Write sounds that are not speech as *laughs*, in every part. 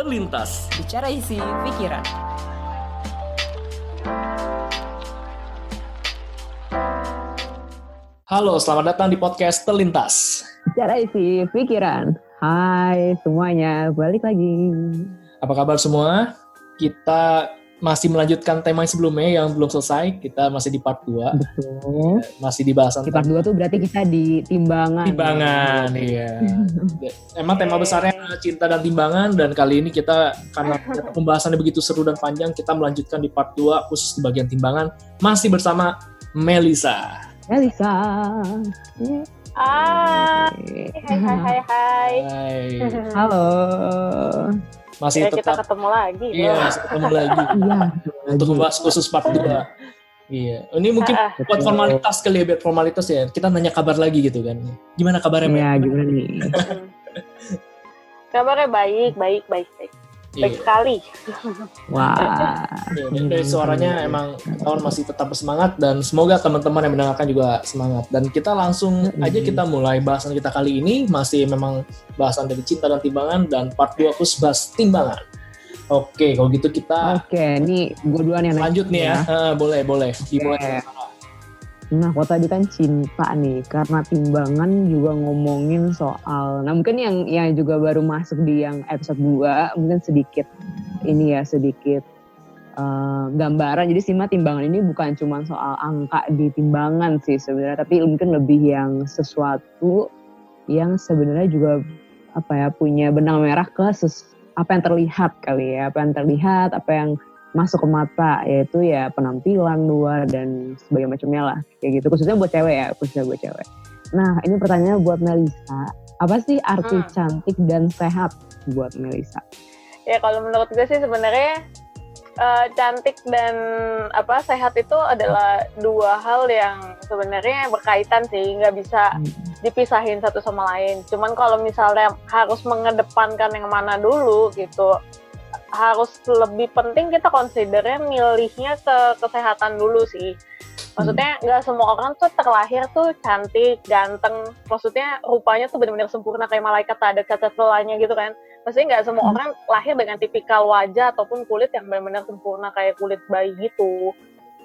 Terlintas Bicara isi pikiran. Halo, selamat datang di podcast Terlintas Bicara isi pikiran. Hai semuanya, balik lagi. Apa kabar semua? Kita masih melanjutkan tema yang sebelumnya yang belum selesai. Kita masih di part 2. Betul. Masih di bahasan Di part 2 tuh berarti kita di timbangan. timbangan, iya. Emang tema besarnya cinta dan timbangan dan kali ini kita karena pembahasannya begitu seru dan panjang, kita melanjutkan di part 2 khusus di bagian timbangan masih bersama Melisa. Elisa. Ah, hai hai hai hai. Hai. Halo. Masih Ya, kita tetap ketemu lagi. Iya, loh. masih ketemu *laughs* lagi Iya. untuk membahas khusus part 2. Iya, ini mungkin Ah, buat formalitas kali ya, biar formalitas ya. Kita nanya kabar lagi gitu kan. Gimana kabarnya? Iya, gimana nih? *laughs* Kabarnya baik, baik, baik, baik. Baik Iya. sekali. Wah. Iya, dari suaranya emang tahun masih tetap bersemangat dan semoga teman-teman yang mendengarkan juga semangat. Dan kita langsung aja kita mulai bahasan kita kali ini masih memang bahasan dari cinta dan timbangan dan part 2 khusus bahas timbangan. Oke, kalau gitu kita Oke, ini gue duluan yang lanjut nih ya. Eh, boleh, boleh. Dimulai. Oke. Nah, kalau tadi kan cinta nih, karena timbangan juga ngomongin soal, nah mungkin yang yang juga baru masuk di yang episode 2, mungkin sedikit ini ya, sedikit eh, gambaran. Jadi Sima timbangan ini bukan cuma soal angka di timbangan sih sebenarnya, tapi mungkin lebih yang sesuatu yang sebenarnya juga apa ya punya benang merah ke ses- apa yang terlihat kali ya, apa yang terlihat, apa yang masuk ke mata yaitu ya penampilan luar dan sebagainya macamnya lah kayak gitu. Khususnya buat cewek ya khususnya buat cewek. Nah ini pertanyaannya buat Melisa apa sih arti Hmm. cantik dan sehat buat Melisa Ya kalau menurut gue sih sebenarnya eh, cantik dan apa sehat itu adalah dua hal yang sebenarnya berkaitan sih, nggak bisa dipisahin satu sama lain. Cuman kalau misalnya harus mengedepankan yang mana dulu gitu, harus lebih penting kita considernya milihnya ke kesehatan dulu sih. Maksudnya nggak semua orang tuh terlahir tuh cantik, ganteng. Maksudnya rupanya tuh benar-benar sempurna kayak malaikat tak ada cacat celahnya gitu kan. Maksudnya nggak semua Hmm. orang lahir dengan tipikal wajah ataupun kulit yang benar-benar sempurna kayak kulit bayi gitu.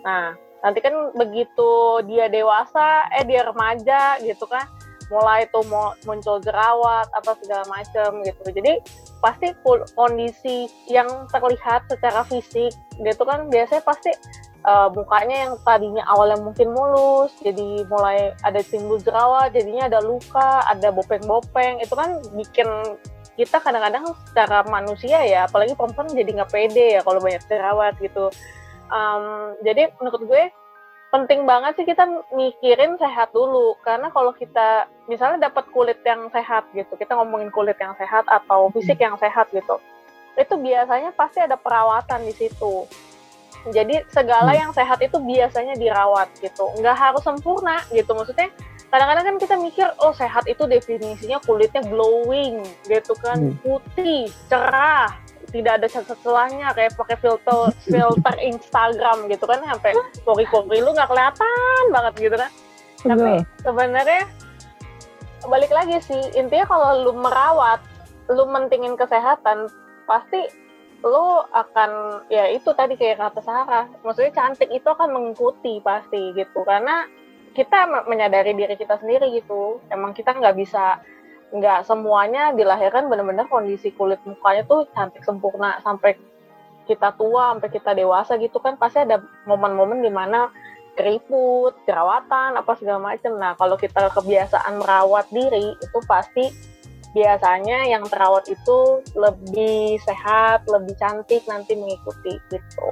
Nah, nanti kan begitu dia dewasa, eh dia remaja gitu kan, mulai tuh mau muncul jerawat apa segala macem gitu. Jadi pasti kondisi yang terlihat secara fisik dia tuh kan biasanya pasti uh, mukanya yang tadinya awalnya mungkin mulus jadi mulai ada timbul jerawat jadinya ada luka ada bopeng-bopeng itu kan bikin kita kadang-kadang secara manusia ya apalagi perempuan jadi nggak pede ya kalau banyak jerawat gitu Um, jadi menurut gue penting banget sih kita mikirin sehat dulu. Karena kalau kita misalnya dapat kulit yang sehat gitu kita ngomongin kulit yang sehat atau fisik yang sehat gitu itu biasanya pasti ada perawatan di situ. Jadi segala Hmm. yang sehat itu biasanya dirawat gitu. Nggak harus sempurna gitu. Maksudnya kadang-kadang kan kita mikir oh sehat itu definisinya kulitnya glowing gitu kan. Hmm. putih cerah tidak ada celahnya kayak pakai filter filter Instagram gitu kan sampai pori-pori lu nggak kelihatan banget gitu kan. Tapi sebenarnya balik lagi sih intinya kalau lu merawat lu mentingin kesehatan pasti lu akan ya itu tadi kayak kata Sarah maksudnya cantik itu akan mengikuti pasti gitu. Karena kita me- menyadari diri kita sendiri gitu. Emang kita nggak bisa nggak semuanya dilahirkan benar-benar kondisi kulit mukanya tuh cantik sempurna sampai kita tua sampai kita dewasa gitu kan pasti ada momen-momen di mana keriput, jerawatan, apa segala macam. Nah, kalau kita kebiasaan merawat diri, itu pasti biasanya yang terawat itu lebih sehat, lebih cantik nanti mengikuti gitu.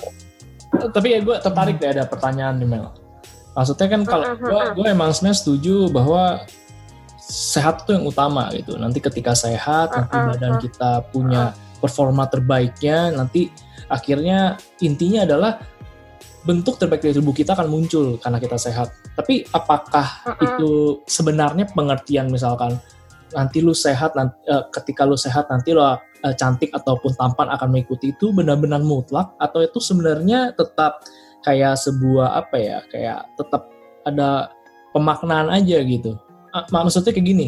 Tapi ya gue tertarik deh ada pertanyaan nih Mel. Maksudnya kan kalau gue mm-mm. gue emang sebenarnya setuju bahwa sehat itu yang utama gitu. Nanti ketika sehat, nanti Mm-mm, badan mm. kita punya performa terbaiknya, nanti akhirnya intinya adalah bentuk terbaik dari tubuh kita akan muncul karena kita sehat. Tapi apakah Mm-mm. itu sebenarnya pengertian misalkan nanti lu sehat nanti, ketika lu sehat nanti lu eh, cantik ataupun tampan akan mengikuti itu benar-benar mutlak atau itu sebenarnya tetap kayak sebuah apa ya kayak tetap ada pemaknaan aja gitu Ah, maksudnya kayak gini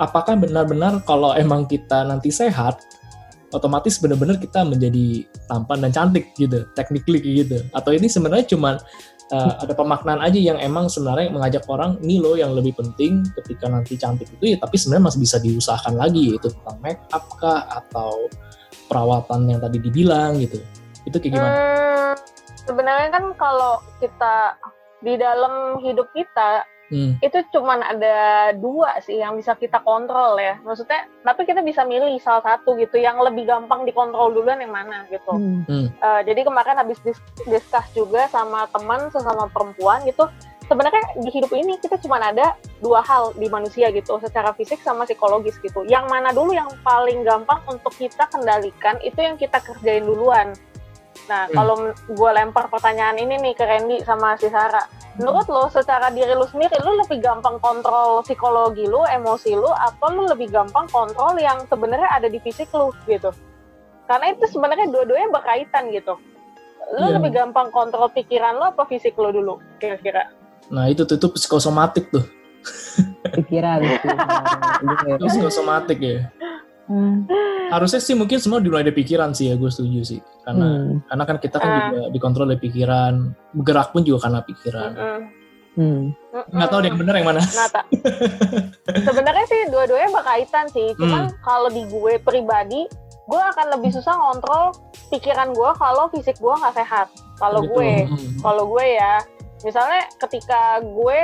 apakah benar-benar kalau emang kita nanti sehat otomatis benar-benar kita menjadi tampan dan cantik gitu, technically gitu. Atau ini sebenarnya cuma uh, ada pemaknaan aja yang emang sebenarnya mengajak orang ini loh yang lebih penting ketika nanti cantik itu ya tapi sebenarnya masih bisa diusahakan lagi yaitu tentang make up kah atau perawatan yang tadi dibilang gitu. Itu kayak gimana? Hmm, sebenarnya kan kalau kita di dalam hidup kita hmm. itu cuman ada dua sih yang bisa kita kontrol ya. Maksudnya tapi kita bisa milih salah satu gitu yang lebih gampang dikontrol duluan yang mana gitu. Hmm. uh, jadi kemarin habis dis discuss juga sama teman sesama perempuan gitu sebenarnya di hidup ini kita cuma ada dua hal di manusia gitu secara fisik sama psikologis gitu. Yang mana dulu yang paling gampang untuk kita kendalikan itu yang kita kerjain duluan nah hmm. kalau gue lempar pertanyaan ini nih ke Randy sama si Sarah menurut lo secara diri lo sendiri lo lebih gampang kontrol psikologi lo emosi lo atau lo lebih gampang kontrol yang sebenarnya ada di fisik lo gitu karena itu sebenarnya dua-duanya berkaitan gitu lo yeah. lebih gampang kontrol pikiran lo apa fisik lo dulu kira-kira nah itu tuh itu psikosomatik tuh pikiran psikosomatik ya. Harusnya sih mungkin semua dimulai dari pikiran sih ya, gue setuju sih. Karena hmm. karena kan kita kan uh. juga dikontrol oleh pikiran, bergerak pun juga karena pikiran. Hmm. Nggak tahu yang benar yang mana. *laughs* Sebenarnya sih dua-duanya berkaitan sih. Cuman hmm. kalau di gue pribadi, gue akan lebih susah ngontrol pikiran gue kalau fisik gue nggak sehat. Kalau gue, hmm. kalau gue ya, misalnya ketika gue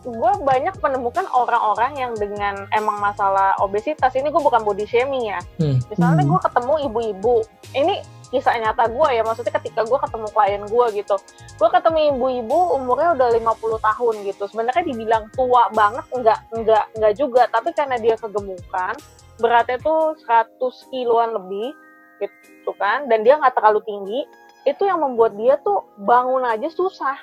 gue banyak menemukan orang-orang yang dengan emang masalah obesitas. Ini gue bukan body shaming ya. Hmm. misalnya hmm. gue ketemu ibu-ibu. Ini kisah nyata gue ya maksudnya ketika gue ketemu klien gue gitu. Gue ketemu ibu-ibu umurnya udah 50 tahun gitu. Sebenarnya dibilang tua banget enggak enggak enggak juga. Tapi karena dia kegemukan beratnya tuh 100 kiloan lebih gitu kan. Dan dia nggak terlalu tinggi itu yang membuat dia tuh bangun aja susah.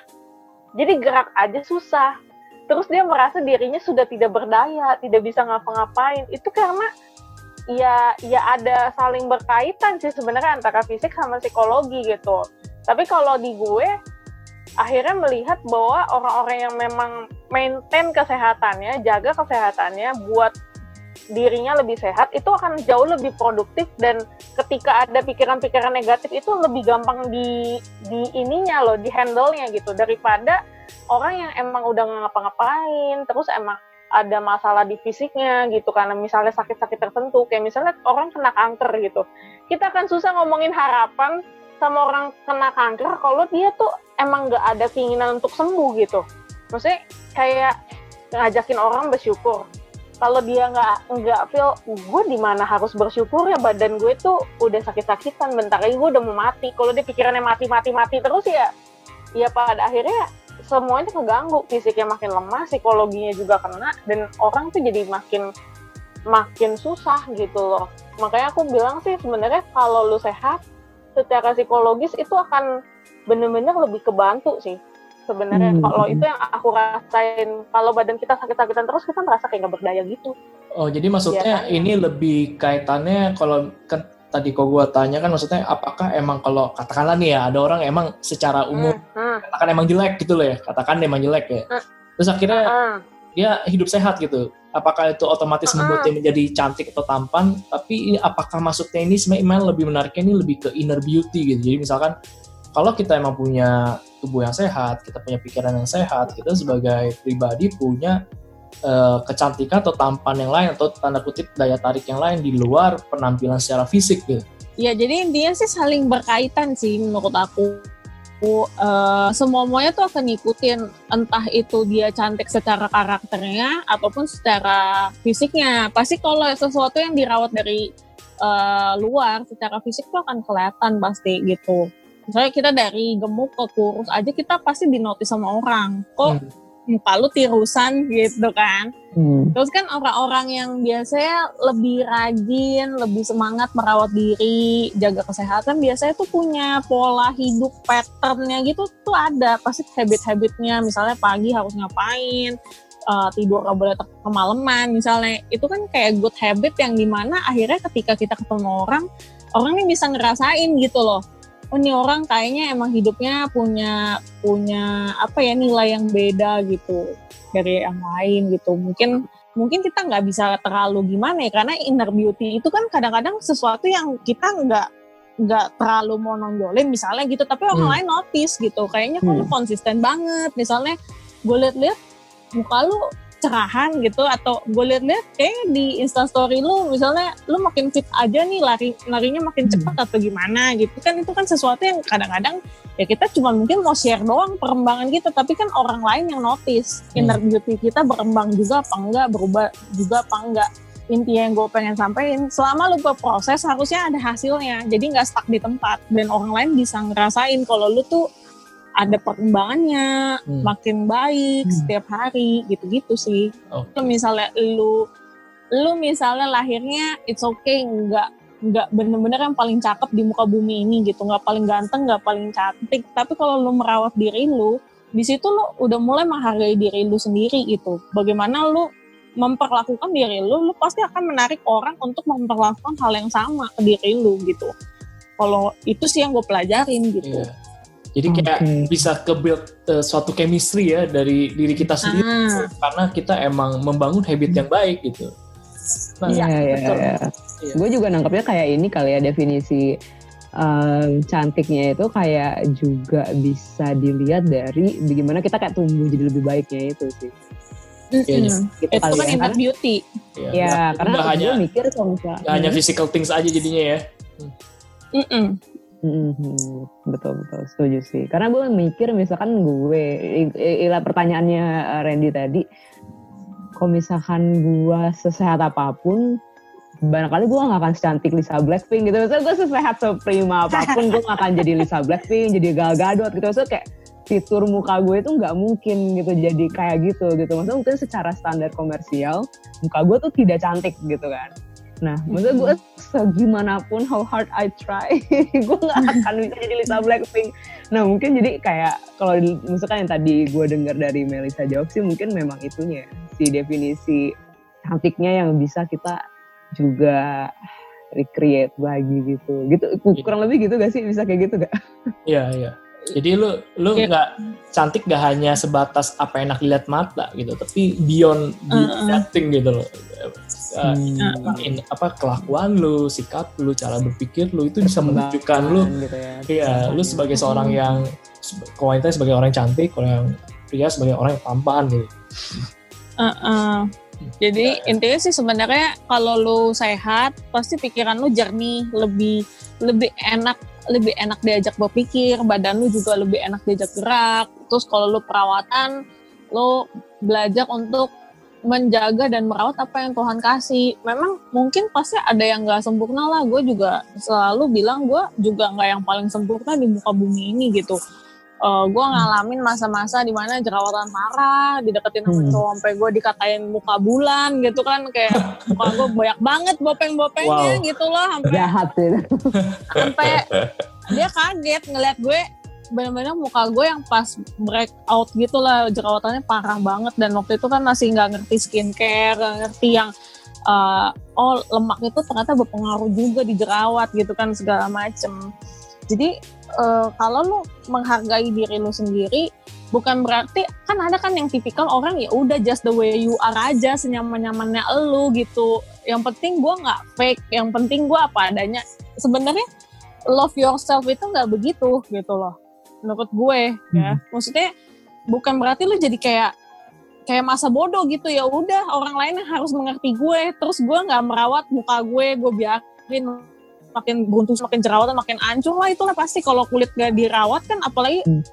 Jadi gerak aja susah terus dia merasa dirinya sudah tidak berdaya, tidak bisa ngapa-ngapain. Itu karena ya ya ada saling berkaitan sih sebenarnya antara fisik sama psikologi gitu. Tapi kalau di gue akhirnya melihat bahwa orang-orang yang memang maintain kesehatannya, jaga kesehatannya buat dirinya lebih sehat itu akan jauh lebih produktif dan ketika ada pikiran-pikiran negatif itu lebih gampang di di ininya loh di handle-nya gitu daripada orang yang emang udah ngapa-ngapain terus emang ada masalah di fisiknya gitu karena misalnya sakit-sakit tertentu kayak misalnya orang kena kanker gitu. Kita akan susah ngomongin harapan sama orang kena kanker kalau dia tuh emang nggak ada keinginan untuk sembuh gitu. Maksudnya kayak ngajakin orang bersyukur. Kalau dia nggak nggak feel gue di mana harus bersyukur ya? Badan gue tuh udah sakit-sakitan bentar lagi gue udah mau mati. Kalau dia pikirannya mati mati mati terus ya ya pada akhirnya semuanya keganggu fisiknya makin lemah psikologinya juga kena dan orang tuh jadi makin makin susah gitu loh makanya aku bilang sih sebenarnya kalau lu sehat secara psikologis itu akan bener-bener lebih kebantu sih sebenarnya hmm. kalau itu yang aku rasain kalau badan kita sakit-sakitan terus kita merasa kayak nggak berdaya gitu oh jadi maksudnya ya, kan? ini lebih kaitannya kalau tadi kok gue tanya kan maksudnya apakah emang kalau katakanlah nih ya ada orang emang secara umum hmm, hmm. katakan emang jelek gitu loh ya katakan emang jelek ya hmm. terus akhirnya hmm. dia hidup sehat gitu apakah itu otomatis membuat dia menjadi cantik atau tampan tapi apakah maksudnya ini sebenarnya lebih menariknya ini lebih ke inner beauty gitu jadi misalkan kalau kita emang punya tubuh yang sehat kita punya pikiran yang sehat kita sebagai pribadi punya uh, kecantikan atau tampan yang lain atau tanda kutip daya tarik yang lain di luar penampilan secara fisik gitu. Ya jadi intinya sih saling berkaitan sih menurut aku. Uh, semua semuanya tuh akan ngikutin entah itu dia cantik secara karakternya ataupun secara fisiknya. Pasti kalau sesuatu yang dirawat dari uh, luar secara fisik tuh akan kelihatan pasti gitu. Misalnya kita dari gemuk ke kurus aja kita pasti dinotis sama orang. Kok hmm muka lu tirusan gitu kan. Hmm. Terus kan orang-orang yang biasanya lebih rajin, lebih semangat merawat diri, jaga kesehatan, biasanya tuh punya pola hidup patternnya gitu tuh ada. Pasti habit-habitnya, misalnya pagi harus ngapain, uh, tidur gak boleh kemalaman misalnya. Itu kan kayak good habit yang di mana akhirnya ketika kita ketemu orang, orang ini bisa ngerasain gitu loh oh ini orang kayaknya emang hidupnya punya punya apa ya nilai yang beda gitu dari yang lain gitu mungkin mungkin kita nggak bisa terlalu gimana ya karena inner beauty itu kan kadang-kadang sesuatu yang kita nggak nggak terlalu mau nonjolin misalnya gitu tapi orang Hmm. lain notice gitu kayaknya kok Hmm. konsisten banget misalnya gue liat-liat muka lu cerahan gitu atau gue liat-liat kayak di instastory lu misalnya lu makin fit aja nih lari larinya makin Hmm. cepat atau gimana gitu. Kan itu kan sesuatu yang kadang-kadang ya kita cuma mungkin mau share doang perkembangan kita tapi kan orang lain yang notice inner beauty kita berkembang juga apa enggak berubah juga apa enggak. Intinya yang gue pengen sampaikan selama lu berproses harusnya ada hasilnya jadi nggak stuck di tempat. Dan orang lain bisa ngerasain kalau lu tuh ada perkembangannya Hmm. makin baik Hmm. setiap hari gitu-gitu sih Oke. Kalau misalnya lu lu misalnya lahirnya it's okay nggak nggak bener-bener yang paling cakep di muka bumi ini gitu nggak paling ganteng nggak paling cantik tapi kalau lu merawat diri lu di situ lu udah mulai menghargai diri lu sendiri gitu bagaimana lu memperlakukan diri lu lu pasti akan menarik orang untuk memperlakukan hal yang sama ke diri lu gitu kalau itu sih yang gue pelajarin gitu Iya. Jadi kayak Oke. bisa ke build uh, suatu chemistry ya dari diri kita sendiri Ah. karena kita emang membangun habit yang baik gitu. Nah, Iya, iya, betul. iya. Iya. Gue juga nangkepnya kayak ini kali ya definisi em, cantiknya itu kayak juga bisa dilihat dari bagaimana kita kayak tumbuh jadi lebih baiknya itu sih. Iya, Mm-mm. Gitu itu kan ya. inner beauty Iya, ya, nggak- karena hanya gue mikir kalau misalnya nggak hanya physical things aja jadinya ya. Mm-mm. Mhm, betul betul setuju sih. Karena gue mikir misalkan gue, ilah pertanyaannya eh, Randy tadi, kalau misalkan gue sesehat apa pun, barangkali gue gak akan secantik Lisa Blackpink gitu. Misalnya gue sesehat seprima apa pun, gue gak akan jadi Lisa Blackpink, jadi Gal Gadot gitu. Maksudnya kayak fitur muka gue itu nggak mungkin gitu jadi kayak gitu gitu. Maksudnya mungkin secara standar komersial, muka gue tuh tidak cantik gitu kan. Nah, maksudnya gue segimanapun how hard I try, *laughs* gue nggak akan *laughs* bisa jadi Lisa Blackpink. Nah, mungkin jadi kayak kalau misalkan yang tadi gue dengar dari Melisa jawab sih mungkin memang itunya si definisi cantiknya yang bisa kita juga recreate lagi gitu. Gitu kurang lebih gitu gak sih? Bisa kayak gitu gak? Iya, iya. Jadi lu lu Iya. nggak cantik gak hanya sebatas apa enak dilihat mata gitu, tapi beyond beyond that thing gitu loh. Uh, Hmm. in- apa kelakuan lu, sikap lu, cara berpikir lu itu bisa menunjukkan lu gitu ya. Iya, lu sebagai seorang yang wanita sebagai orang yang cantik, yang pria sebagai orang yang tampan gitu. Uh-uh. Jadi intinya sih sebenarnya kalau lu sehat, pasti pikiran lu jernih, lebih lebih enak lebih enak diajak berpikir, badan lu juga lebih enak diajak gerak. Terus kalau lu perawatan, lu belajar untuk menjaga dan merawat apa yang Tuhan kasih. Memang mungkin pasti ada yang nggak sempurna lah. Gue juga selalu bilang gue juga nggak yang paling sempurna di muka bumi ini gitu. Eh gue ngalamin masa-masa di mana jerawatan parah, dideketin sama Hmm. cowok sampai gue dikatain muka bulan gitu kan kayak *laughs* muka gue banyak banget bopeng-bopengnya Wow. gitu loh sampai Jahat sih. *laughs* sampai dia kaget ngeliat gue benar-benar muka gue yang pas break out gitu lah jerawatannya parah banget. Dan waktu itu kan masih nggak ngerti skincare nggak ngerti yang uh, oh lemak itu ternyata berpengaruh juga di jerawat gitu kan segala macem. Jadi uh, kalau lu menghargai diri lu sendiri bukan berarti kan ada kan yang tipikal orang ya udah just the way you are aja senyaman-nyamannya elu gitu. Yang penting gue nggak fake yang penting gue apa adanya. Sebenarnya love yourself itu nggak begitu gitu loh menurut gue ya. Maksudnya bukan berarti lu jadi kayak kayak masa bodoh gitu. Ya udah orang lain yang harus mengerti gue. Terus gue nggak merawat muka gue gue biarin. Makin buntu makin jerawatan makin ancur lah itulah pasti. Kalau kulit gak dirawat kan apalagi Hmm.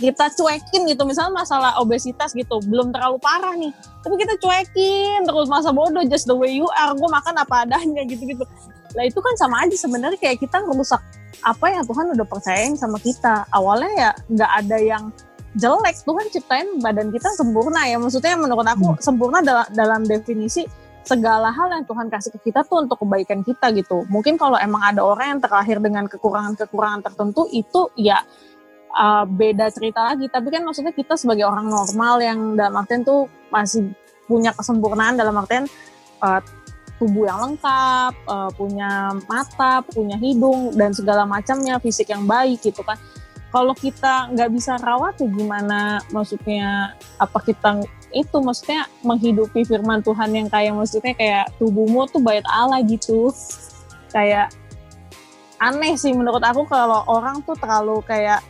kita cuekin gitu. Misalnya masalah obesitas gitu belum terlalu parah nih. Tapi kita cuekin terus masa bodoh just the way you are. Gue makan apa adanya gitu gitu lah itu kan sama aja sebenarnya. Kayak kita ngerusak apa yang Tuhan udah percayain sama kita. Awalnya ya nggak ada yang jelek. Tuhan ciptain badan kita sempurna ya. Maksudnya menurut aku sempurna dalam dalam definisi segala hal yang Tuhan kasih ke kita tuh untuk kebaikan kita gitu. Mungkin kalau emang ada orang yang terlahir dengan kekurangan-kekurangan tertentu itu ya uh, beda cerita lagi. Tapi kan maksudnya kita sebagai orang normal yang dalam artian tuh masih punya kesempurnaan dalam artian uh, tubuh yang lengkap, uh, punya mata, punya hidung dan segala macamnya fisik yang baik gitu kan. Kalau kita nggak bisa rawat ya gimana? Maksudnya apa kita itu maksudnya menghidupi firman Tuhan yang kayak maksudnya kayak tubuhmu tuh bait Allah gitu kayak aneh sih menurut aku kalau orang tuh terlalu kayak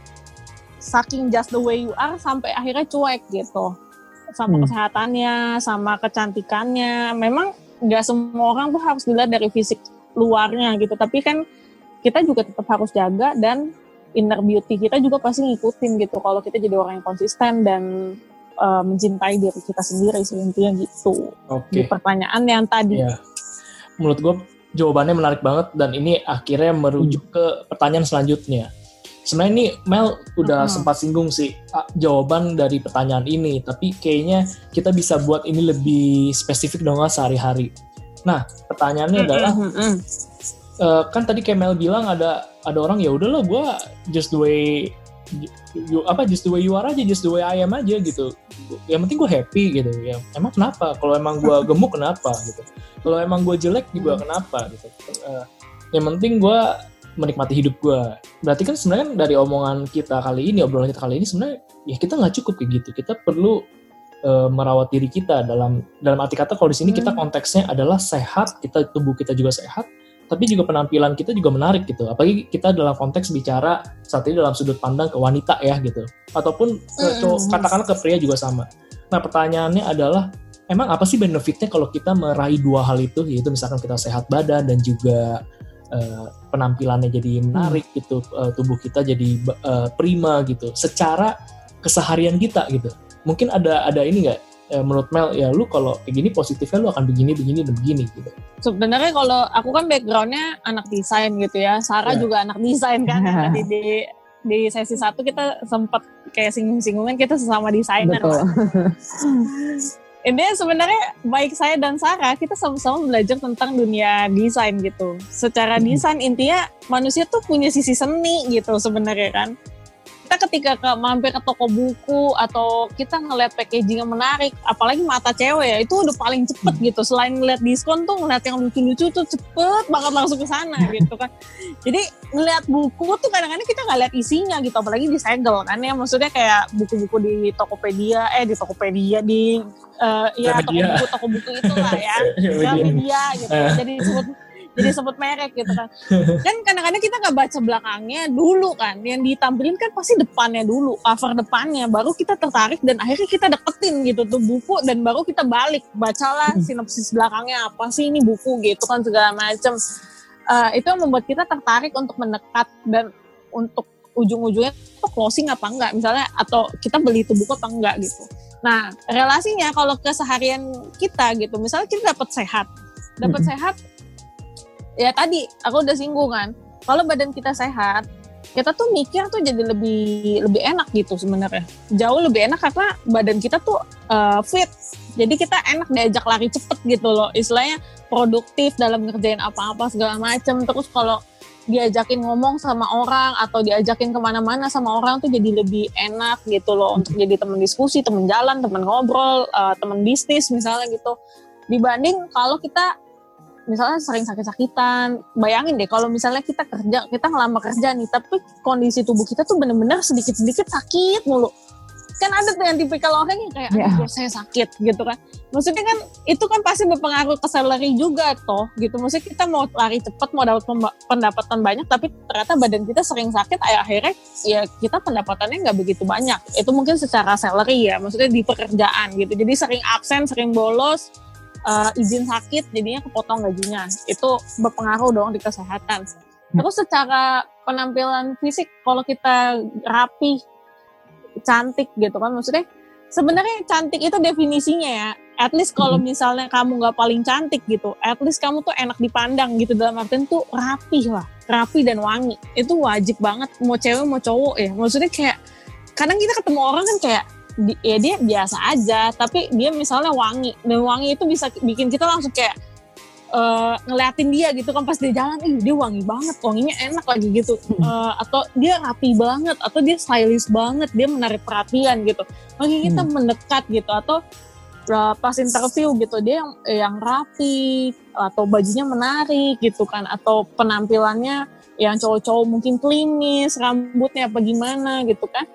saking just the way you are sampai akhirnya cuek gitu sama Hmm. kesehatannya sama kecantikannya memang nggak semua orang tuh harus dilihat dari fisik luarnya gitu tapi kan kita juga tetap harus jaga dan inner beauty kita juga pasti ngikutin gitu kalau kita jadi orang yang konsisten dan uh, mencintai diri kita sendiri sih intinya gitu di Oke. pertanyaan yang tadi Iya. Menurut gue jawabannya menarik banget dan ini akhirnya merujuk ke pertanyaan selanjutnya. Sebenarnya ini Mel udah Mm-mm. sempat singgung sih jawaban dari pertanyaan ini, tapi kayaknya kita bisa buat ini lebih spesifik dong sehari-hari. Nah, pertanyaannya adalah Mm, mm, mm. eh, kan tadi kayak Mel bilang ada ada orang ya udahlah gue just the way you, apa just the way you are aja just the way I am aja gitu yang penting gue happy gitu ya emang kenapa kalau emang gue *laughs* gemuk kenapa gitu kalau emang gue jelek juga kenapa gitu Eh, yang penting gue menikmati hidup gue berarti kan sebenarnya dari omongan kita kali ini obrolan kita kali ini sebenarnya ya kita nggak cukup kayak gitu. Kita perlu eh, merawat diri kita dalam dalam arti kata kalau di sini kita Hmm. konteksnya adalah sehat kita tubuh kita juga sehat tapi juga penampilan kita juga menarik gitu. Apalagi kita dalam konteks bicara saat ini dalam sudut pandang ke wanita ya gitu. Ataupun ke Mm-mm. cowok katakanlah ke pria juga sama. Nah pertanyaannya adalah emang apa sih benefitnya kalau kita meraih dua hal itu? Yaitu misalkan kita sehat badan dan juga eh, penampilannya jadi menarik gitu eh, tubuh kita jadi eh, prima gitu secara keseharian kita gitu. Mungkin ada ada ini nggak menurut Mel ya lu kalau kayak gini positifnya lu akan begini begini dan begini gitu. Sebenarnya kalau aku kan backgroundnya anak desain gitu ya Sarah Ya. juga anak desain kan. *laughs* Tadi di di sesi satu kita sempat kayak singgung-singgungan kita sesama desainer Betul. *laughs* ini sebenarnya baik saya dan Sarah kita sama-sama belajar tentang dunia desain gitu. Secara Mhm. desain intinya manusia tuh punya sisi seni gitu sebenarnya kan. Kita ketika ke mampir ke toko buku atau kita ngeliat packaging yang menarik, apalagi mata cewek ya itu udah paling cepet gitu. Selain ngeliat diskon tuh ngeliat yang lucu-lucu tuh cepet banget langsung ke sana gitu kan. Jadi ngeliat buku tuh kadang-kadang kita nggak lihat isinya gitu, apalagi di segel kan ya. Maksudnya kayak buku-buku di Tokopedia, eh di Tokopedia di eh ya *laughs* toko buku toko buku itu lah ya Gramedia gitu Eh. jadi sebut jadi sebut merek gitu kan. Kan kadang-kadang kita nggak baca belakangnya dulu kan. Yang ditampilin kan pasti depannya dulu cover depannya. Baru kita tertarik dan akhirnya kita deketin gitu tuh buku dan baru kita balik. Bacalah sinopsis belakangnya apa sih ini buku gitu kan segala macem. Eh, itu yang membuat kita tertarik untuk mendekat dan untuk ujung-ujungnya itu closing apa enggak. Misalnya atau kita beli itu buku apa enggak gitu. Nah, relasinya kalau keseharian kita gitu, misalnya kita dapat sehat, dapat Mm-mm. sehat, ya tadi aku udah singgung kan, kalau badan kita sehat, kita tuh mikir tuh jadi lebih lebih enak gitu sebenarnya, jauh lebih enak karena badan kita tuh uh, fit, jadi kita enak diajak lari cepet gitu loh, istilahnya produktif dalam ngerjain apa-apa segala macem, terus kalau diajakin ngomong sama orang atau diajakin ke mana-mana sama orang tuh jadi lebih enak gitu loh. Untuk jadi teman diskusi, teman jalan, teman ngobrol, uh, teman bisnis misalnya gitu. Dibanding kalau kita misalnya sering sakit-sakitan, bayangin deh kalau misalnya kita kerja, kita ngelamar kerja nih, tapi kondisi tubuh kita tuh bener-bener sedikit-sedikit sakit mulu. Kan ada tuh yang tipikal orang yang kayak, Ya. aduh saya sakit gitu kan. Maksudnya kan itu kan pasti berpengaruh ke salary juga toh gitu. Maksudnya kita mau lari cepat, mau dapat pendapatan banyak, tapi ternyata badan kita sering sakit, akhirnya ya kita pendapatannya nggak begitu banyak. Itu mungkin secara salary ya, maksudnya di pekerjaan gitu. Jadi sering absen, sering bolos, eh, izin sakit, jadinya kepotong gajinya. Itu berpengaruh dong di kesehatan. Terus secara penampilan fisik, kalau kita rapi, cantik gitu kan, maksudnya sebenarnya cantik itu definisinya ya. At least kalau misalnya kamu nggak paling cantik gitu, at least kamu tuh enak dipandang gitu dalam artian tuh rapi lah, rapi dan wangi. Itu wajib banget mau cewek mau cowok ya. Maksudnya kayak kadang kita ketemu orang kan kayak di- ya dia biasa aja, tapi dia misalnya wangi dan wangi itu bisa bikin kita langsung kayak eh, ngeliatin dia gitu kan pas dia jalan, ih dia wangi banget, wanginya enak lagi gitu, Eh, atau dia rapi banget, atau dia stylish banget, dia menarik perhatian gitu, makanya kita mendekat gitu, atau eh, pas interview gitu dia yang yang rapi atau bajunya menarik gitu kan, atau penampilannya yang cowok-cowok mungkin klinis, rambutnya apa gimana gitu kan,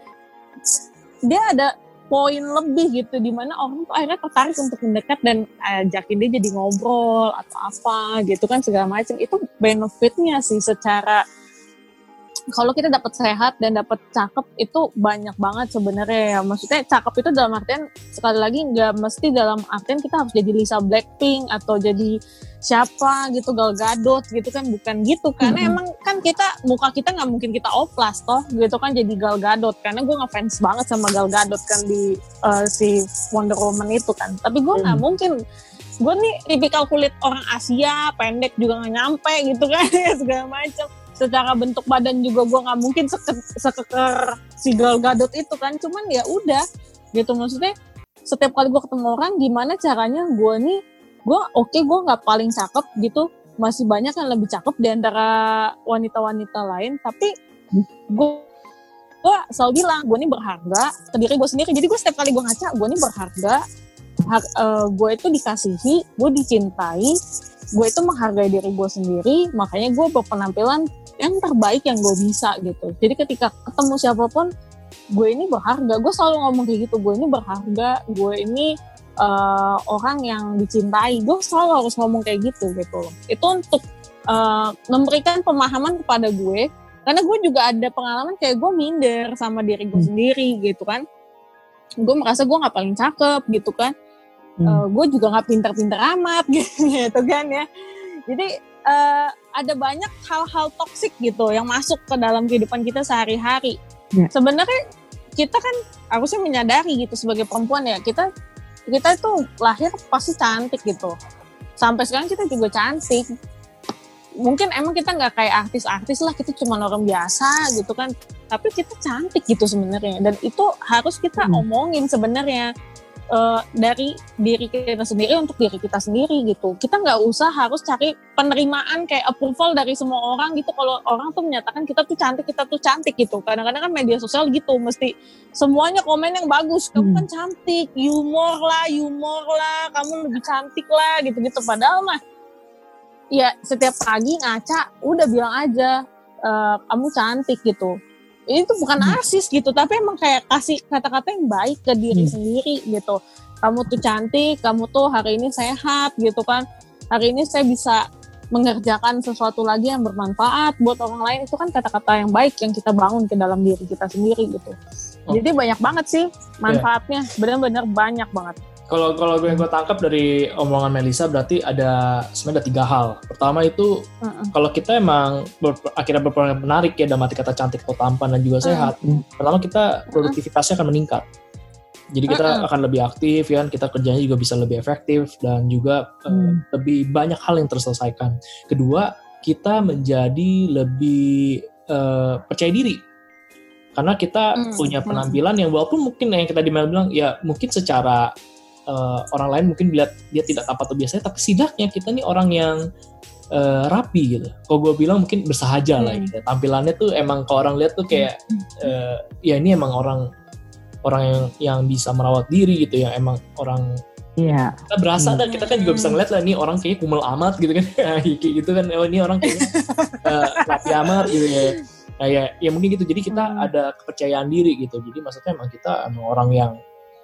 dia ada poin lebih gitu di mana orang tuh akhirnya tertarik untuk mendekat dan ajakin dia jadi ngobrol atau apa gitu kan segala macam. Itu benefitnya sih secara kalau kita dapat sehat dan dapat cakep itu banyak banget sebenarnya ya. Maksudnya cakep itu dalam artian sekali lagi nggak mesti dalam artian kita harus jadi Lisa Blackpink atau jadi siapa gitu Gal Gadot gitu kan. Bukan gitu karena mm -hmm. emang kan kita muka kita nggak mungkin kita oplas toh gitu kan jadi Gal Gadot. Karena gue ngefans banget sama Gal Gadot kan di uh, si Wonder Woman itu kan. Tapi gue nggak mm. mungkin. Gue nih tipikal kulit orang Asia pendek juga nggak nyampe gitu kan *laughs* segala macam secara bentuk badan juga gue nggak mungkin seker, sekeker si Gal Gadot itu kan. Cuman ya udah gitu. Maksudnya setiap kali gue ketemu orang gimana caranya gue nih gue oke okay, gue nggak paling cakep gitu. Masih banyak yang lebih cakep di antara wanita-wanita lain. Tapi gue gue selalu bilang gue ini berharga ke diri gue sendiri. Jadi gue setiap kali gue ngaca gue ini berharga. Uh, gue itu dikasihi gue dicintai gue itu menghargai diri gue sendiri. Makanya gue berpenampilan yang terbaik yang gue bisa gitu. Jadi ketika ketemu siapa pun gue ini berharga. Gue selalu ngomong kayak gitu gue ini berharga. Gue ini uh, orang yang dicintai. Gue selalu harus ngomong kayak gitu gitu loh. Itu untuk uh, memberikan pemahaman kepada gue. Karena gue juga ada pengalaman kayak gue minder sama diri gue hmm. sendiri gitu kan. Gue merasa gue nggak paling cakep gitu kan. Hmm. uh, gue juga nggak pinter-pinter amat *laughs* gitu kan ya. Jadi uh, ada banyak hal-hal toksik gitu yang masuk ke dalam kehidupan kita sehari-hari. Ya. Sebenarnya kita kan harusnya menyadari gitu sebagai perempuan ya kita kita itu lahir pasti cantik gitu. Sampai sekarang kita juga cantik. Mungkin emang kita nggak kayak artis-artis lah, kita cuma orang biasa gitu kan. Tapi kita cantik gitu sebenarnya dan itu harus kita hmm. omongin sebenarnya uh, dari diri kita sendiri untuk diri kita sendiri gitu. Kita nggak usah harus cari penerimaan kayak approval dari semua orang gitu. Kalau orang tuh menyatakan kita tuh cantik, kita tuh cantik gitu. Kadang-kadang kan media sosial gitu, mesti semuanya komen yang bagus. Kamu kan hmm. cantik, humor lah, humor lah, kamu lebih cantik lah gitu-gitu. Padahal mah ya setiap pagi ngaca udah bilang aja uh, kamu cantik gitu ini tuh bukan hmm. narsis gitu tapi emang kayak kasih kata-kata yang baik ke diri hmm. sendiri gitu kamu tuh cantik kamu tuh hari ini sehat gitu kan hari ini saya bisa mengerjakan sesuatu lagi yang bermanfaat buat orang lain itu kan kata-kata yang baik yang kita bangun ke dalam diri kita sendiri gitu oh. jadi banyak banget sih iya. manfaatnya yeah. benar-benar banyak banget kalau kalau gue gue tangkap dari omongan Melisa berarti ada sebenarnya ada tiga hal. Pertama itu uh -uh. kalau kita emang ber, akhirnya berperan menarik ya dalam arti kata cantik atau tampan dan juga sehat. Uh -uh. Pertama kita produktivitasnya akan meningkat. Jadi kita uh -uh. akan lebih aktif ya, kita kerjanya juga bisa lebih efektif dan juga uh, hmm. lebih banyak hal yang terselesaikan. Kedua, kita menjadi lebih uh, percaya diri karena kita hmm. punya penampilan yang walaupun mungkin yang kita bilang ya mungkin secara uh, orang lain mungkin lihat dia tidak apa atau biasanya tapi setidaknya kita nih orang yang uh, rapi gitu. Kalau gue bilang mungkin bersahaja hmm. lah gitu. Tampilannya tuh emang kalau orang lihat tuh kayak uh, ya ini emang orang orang yang yang bisa merawat diri gitu ya emang orang Iya. Kita berasa hmm. dan kita kan juga bisa ngeliat lah ini orang kayaknya kumel amat gitu kan. *laughs* kayak gitu kan. Oh ini orang kayaknya uh, *laughs* rapi amat gitu ya. Nah, ya, ya mungkin gitu. Jadi kita hmm. ada kepercayaan diri gitu. Jadi maksudnya emang kita emang orang yang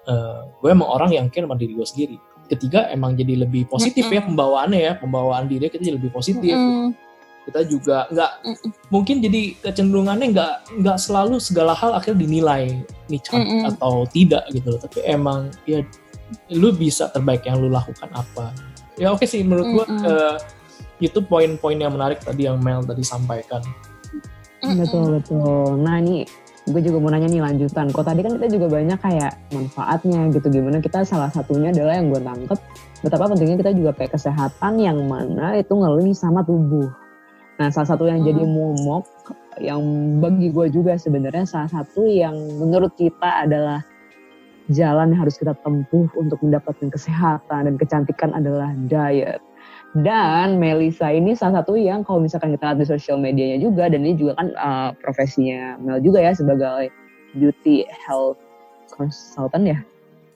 uh, gue emang orang yang care sama diri gue sendiri ketiga emang jadi lebih positif mm -hmm. ya pembawaannya ya pembawaan diri kita jadi lebih positif mm -hmm. kita juga nggak mm -hmm. mungkin jadi kecenderungannya nggak nggak selalu segala hal akhirnya dinilai nih cantik mm -hmm. atau tidak gitu loh tapi emang ya lu bisa terbaik yang lu lakukan apa ya oke okay sih menurut gue mm -hmm. uh, itu poin-poin yang menarik tadi yang Mel tadi sampaikan betul betul nah ini gue juga mau nanya nih lanjutan. Kok tadi kan kita juga banyak kayak manfaatnya gitu. Gimana kita salah satunya adalah yang gue tangkep betapa pentingnya kita juga kayak kesehatan yang mana itu ngelis sama tubuh. Nah salah satu yang hmm. jadi momok yang bagi gue juga sebenarnya salah satu yang menurut kita adalah jalan yang harus kita tempuh untuk mendapatkan kesehatan dan kecantikan adalah diet. Dan Melisa ini salah satu yang kalau misalkan kita lihat di sosial medianya juga dan ini juga kan uh, profesinya Mel juga ya sebagai beauty health consultant ya.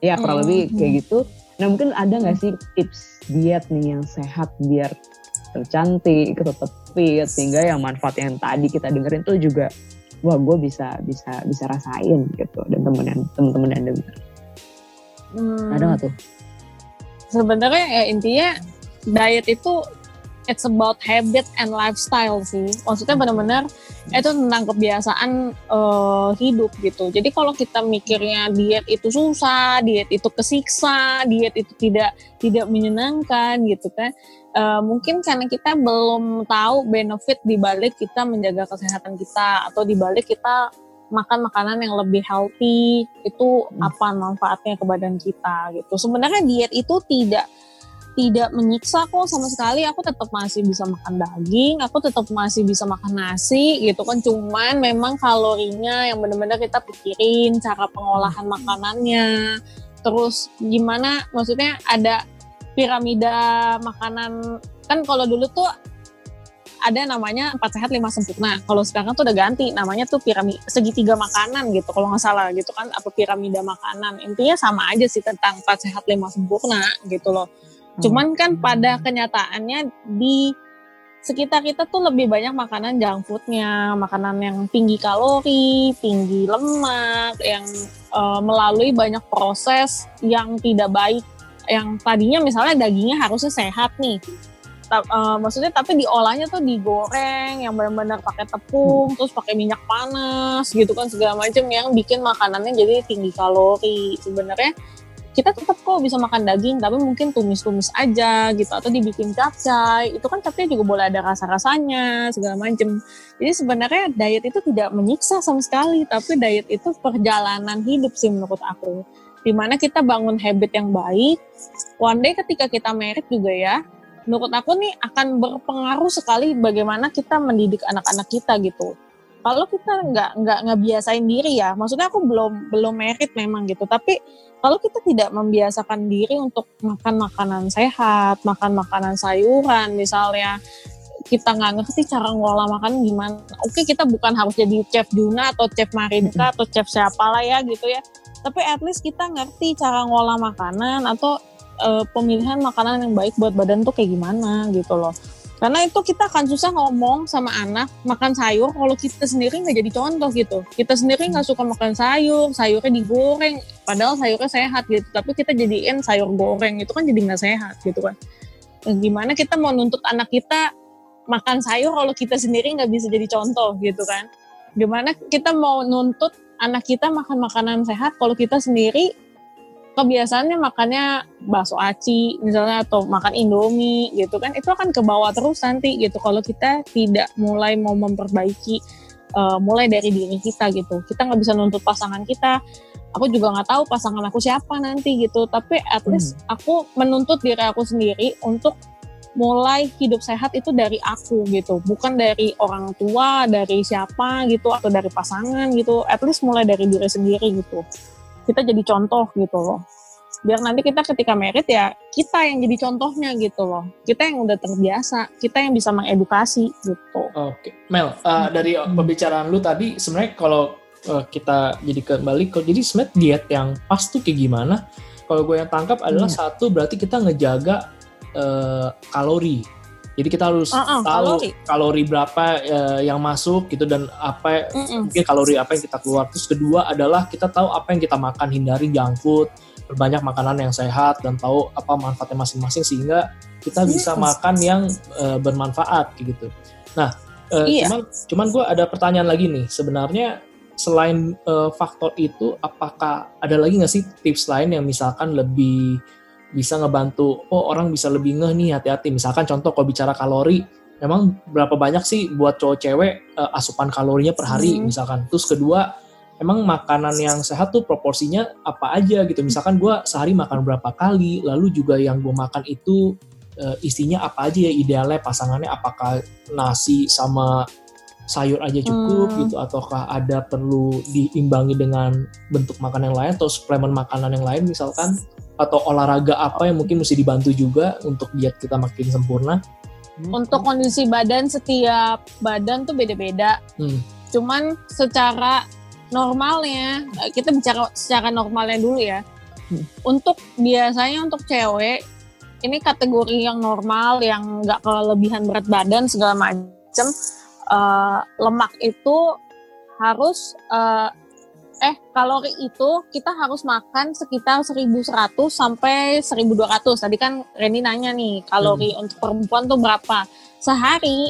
Ya kurang -hmm. lebih kayak gitu. Nah mungkin ada nggak sih tips diet nih yang sehat biar tercantik, tetap fit sehingga yang manfaat yang tadi kita dengerin tuh juga wah gue bisa bisa bisa rasain gitu dan temen temen-temen yang denger. Hmm, Ada nggak tuh? sebenarnya ya intinya diet itu it's about habit and lifestyle sih. Maksudnya benar-benar itu tentang kebiasaan eh, hidup gitu. Jadi kalau kita mikirnya diet itu susah, diet itu kesiksa, diet itu tidak tidak menyenangkan gitu kan. eh, mungkin karena kita belum tahu benefit di balik kita menjaga kesehatan kita atau di balik kita makan makanan yang lebih healthy itu Hmm. apa manfaatnya ke badan kita gitu. Sebenarnya diet itu tidak tidak menyiksa kok sama sekali. Aku tetap masih bisa makan daging, aku tetap masih bisa makan nasi gitu kan. Cuman memang kalorinya yang benar-benar kita pikirin cara pengolahan makanannya. Terus gimana maksudnya ada piramida makanan kan kalau dulu tuh ada namanya empat sehat lima sempurna. Kalau sekarang tuh udah ganti namanya tuh piramida segitiga makanan gitu kalau nggak salah gitu kan apa piramida makanan. Intinya sama aja sih tentang empat sehat lima sempurna gitu loh. Cuman kan pada kenyataannya di sekitar kita tuh lebih banyak makanan junk foodnya, makanan yang tinggi kalori, tinggi lemak, yang eh, melalui banyak proses yang tidak baik. Yang tadinya misalnya dagingnya harusnya sehat nih, Ta- eh, maksudnya tapi diolahnya tuh digoreng yang benar-benar pakai tepung, terus pakai minyak panas gitu kan segala macam yang bikin makanannya jadi tinggi kalori. Sebenarnya kita tetap kok bisa makan daging tapi mungkin tumis-tumis aja gitu atau dibikin capcay. Itu kan capcay juga boleh ada rasa-rasanya segala macem. Jadi sebenarnya diet itu tidak menyiksa sama sekali tapi diet itu perjalanan hidup sih menurut aku. Di mana kita bangun habit yang baik one day ketika kita merit juga ya menurut aku nih akan berpengaruh sekali bagaimana kita mendidik anak-anak kita gitu kalau kita nggak nggak nggak biasain diri ya maksudnya aku belum belum merit memang gitu tapi kalau kita tidak membiasakan diri untuk makan makanan sehat, makan makanan sayuran, misalnya kita nggak ngerti cara ngolah makan gimana. Oke, kita bukan harus jadi chef Duna atau chef Marinka atau chef siapa lah ya gitu ya. Tapi at least kita ngerti cara ngolah makanan atau eh, pemilihan makanan yang baik buat badan tuh kayak gimana gitu loh. Karena itu kita akan susah ngomong sama anak makan sayur kalau kita sendiri nggak jadi contoh gitu. Kita sendiri nggak suka makan sayur, sayurnya digoreng, padahal sayurnya sehat gitu. Tapi kita jadiin sayur goreng itu kan jadi nggak sehat gitu kan. Nah, Gimana kita mau nuntut anak kita makan sayur kalau kita sendiri nggak bisa jadi contoh gitu kan? Gimana kita mau nuntut anak kita makan makanan sehat kalau kita sendiri kebiasaannya makannya bakso aci misalnya atau makan indomie gitu kan. Itu akan ke bawah terus nanti gitu. Kalau kita tidak mulai mau memperbaiki uh, mulai dari diri kita gitu. Kita nggak bisa nuntut pasangan kita. Aku juga nggak tahu pasangan aku siapa nanti gitu. Tapi at least aku menuntut diri aku sendiri untuk mulai hidup sehat itu dari aku gitu. Bukan dari orang tua dari siapa gitu atau dari pasangan gitu. At least mulai dari diri sendiri gitu kita jadi contoh gitu loh biar nanti kita ketika merit ya kita yang jadi contohnya gitu loh kita yang udah terbiasa kita yang bisa mengedukasi gitu Oke, Mel, uh, dari pembicaraan lu tadi sebenarnya kalau uh, kita jadi kembali ke jadi sebenarnya diet yang pas tuh kayak gimana? Kalau gue yang tangkap adalah Iya. satu berarti kita ngejaga uh, kalori. Jadi kita harus Uh-uh, tahu kalori. kalori. berapa uh, yang masuk gitu dan apa Mm-mm. mungkin kalori apa yang kita keluar. Terus kedua adalah kita tahu apa yang kita makan, hindari junk food, berbanyak makanan yang sehat dan tahu apa manfaatnya masing-masing sehingga kita bisa Yes. makan yang uh, bermanfaat gitu. Nah, uh, Iya. cuman cuman gue ada pertanyaan lagi nih. Sebenarnya selain uh, faktor itu, apakah ada lagi nggak sih tips lain yang misalkan lebih bisa ngebantu? Oh orang bisa lebih ngeh nih hati-hati. Misalkan contoh kalau bicara kalori, memang berapa banyak sih buat cowok cewek uh, asupan kalorinya per hari Hmm. misalkan. Terus kedua, emang makanan yang sehat tuh proporsinya apa aja gitu. Misalkan gue sehari makan berapa kali, lalu juga yang gue makan itu eh, isinya apa aja ya idealnya pasangannya apakah nasi sama sayur aja cukup Hmm. gitu ataukah ada perlu diimbangi dengan bentuk makanan yang lain atau suplemen makanan yang lain misalkan atau olahraga apa yang mungkin mesti dibantu juga untuk diet kita makin sempurna. untuk kondisi badan setiap badan tuh beda-beda Hmm. cuman secara normalnya eh, kita bicara secara normalnya dulu ya Hmm. untuk biasanya untuk cewek ini kategori yang normal yang nggak kelebihan berat badan segala macam eh, lemak itu harus eh, eh kalori itu kita harus makan sekitar 1100 sampai 1200. Tadi kan Reni nanya nih, kalori hmm. untuk perempuan tuh berapa? Sehari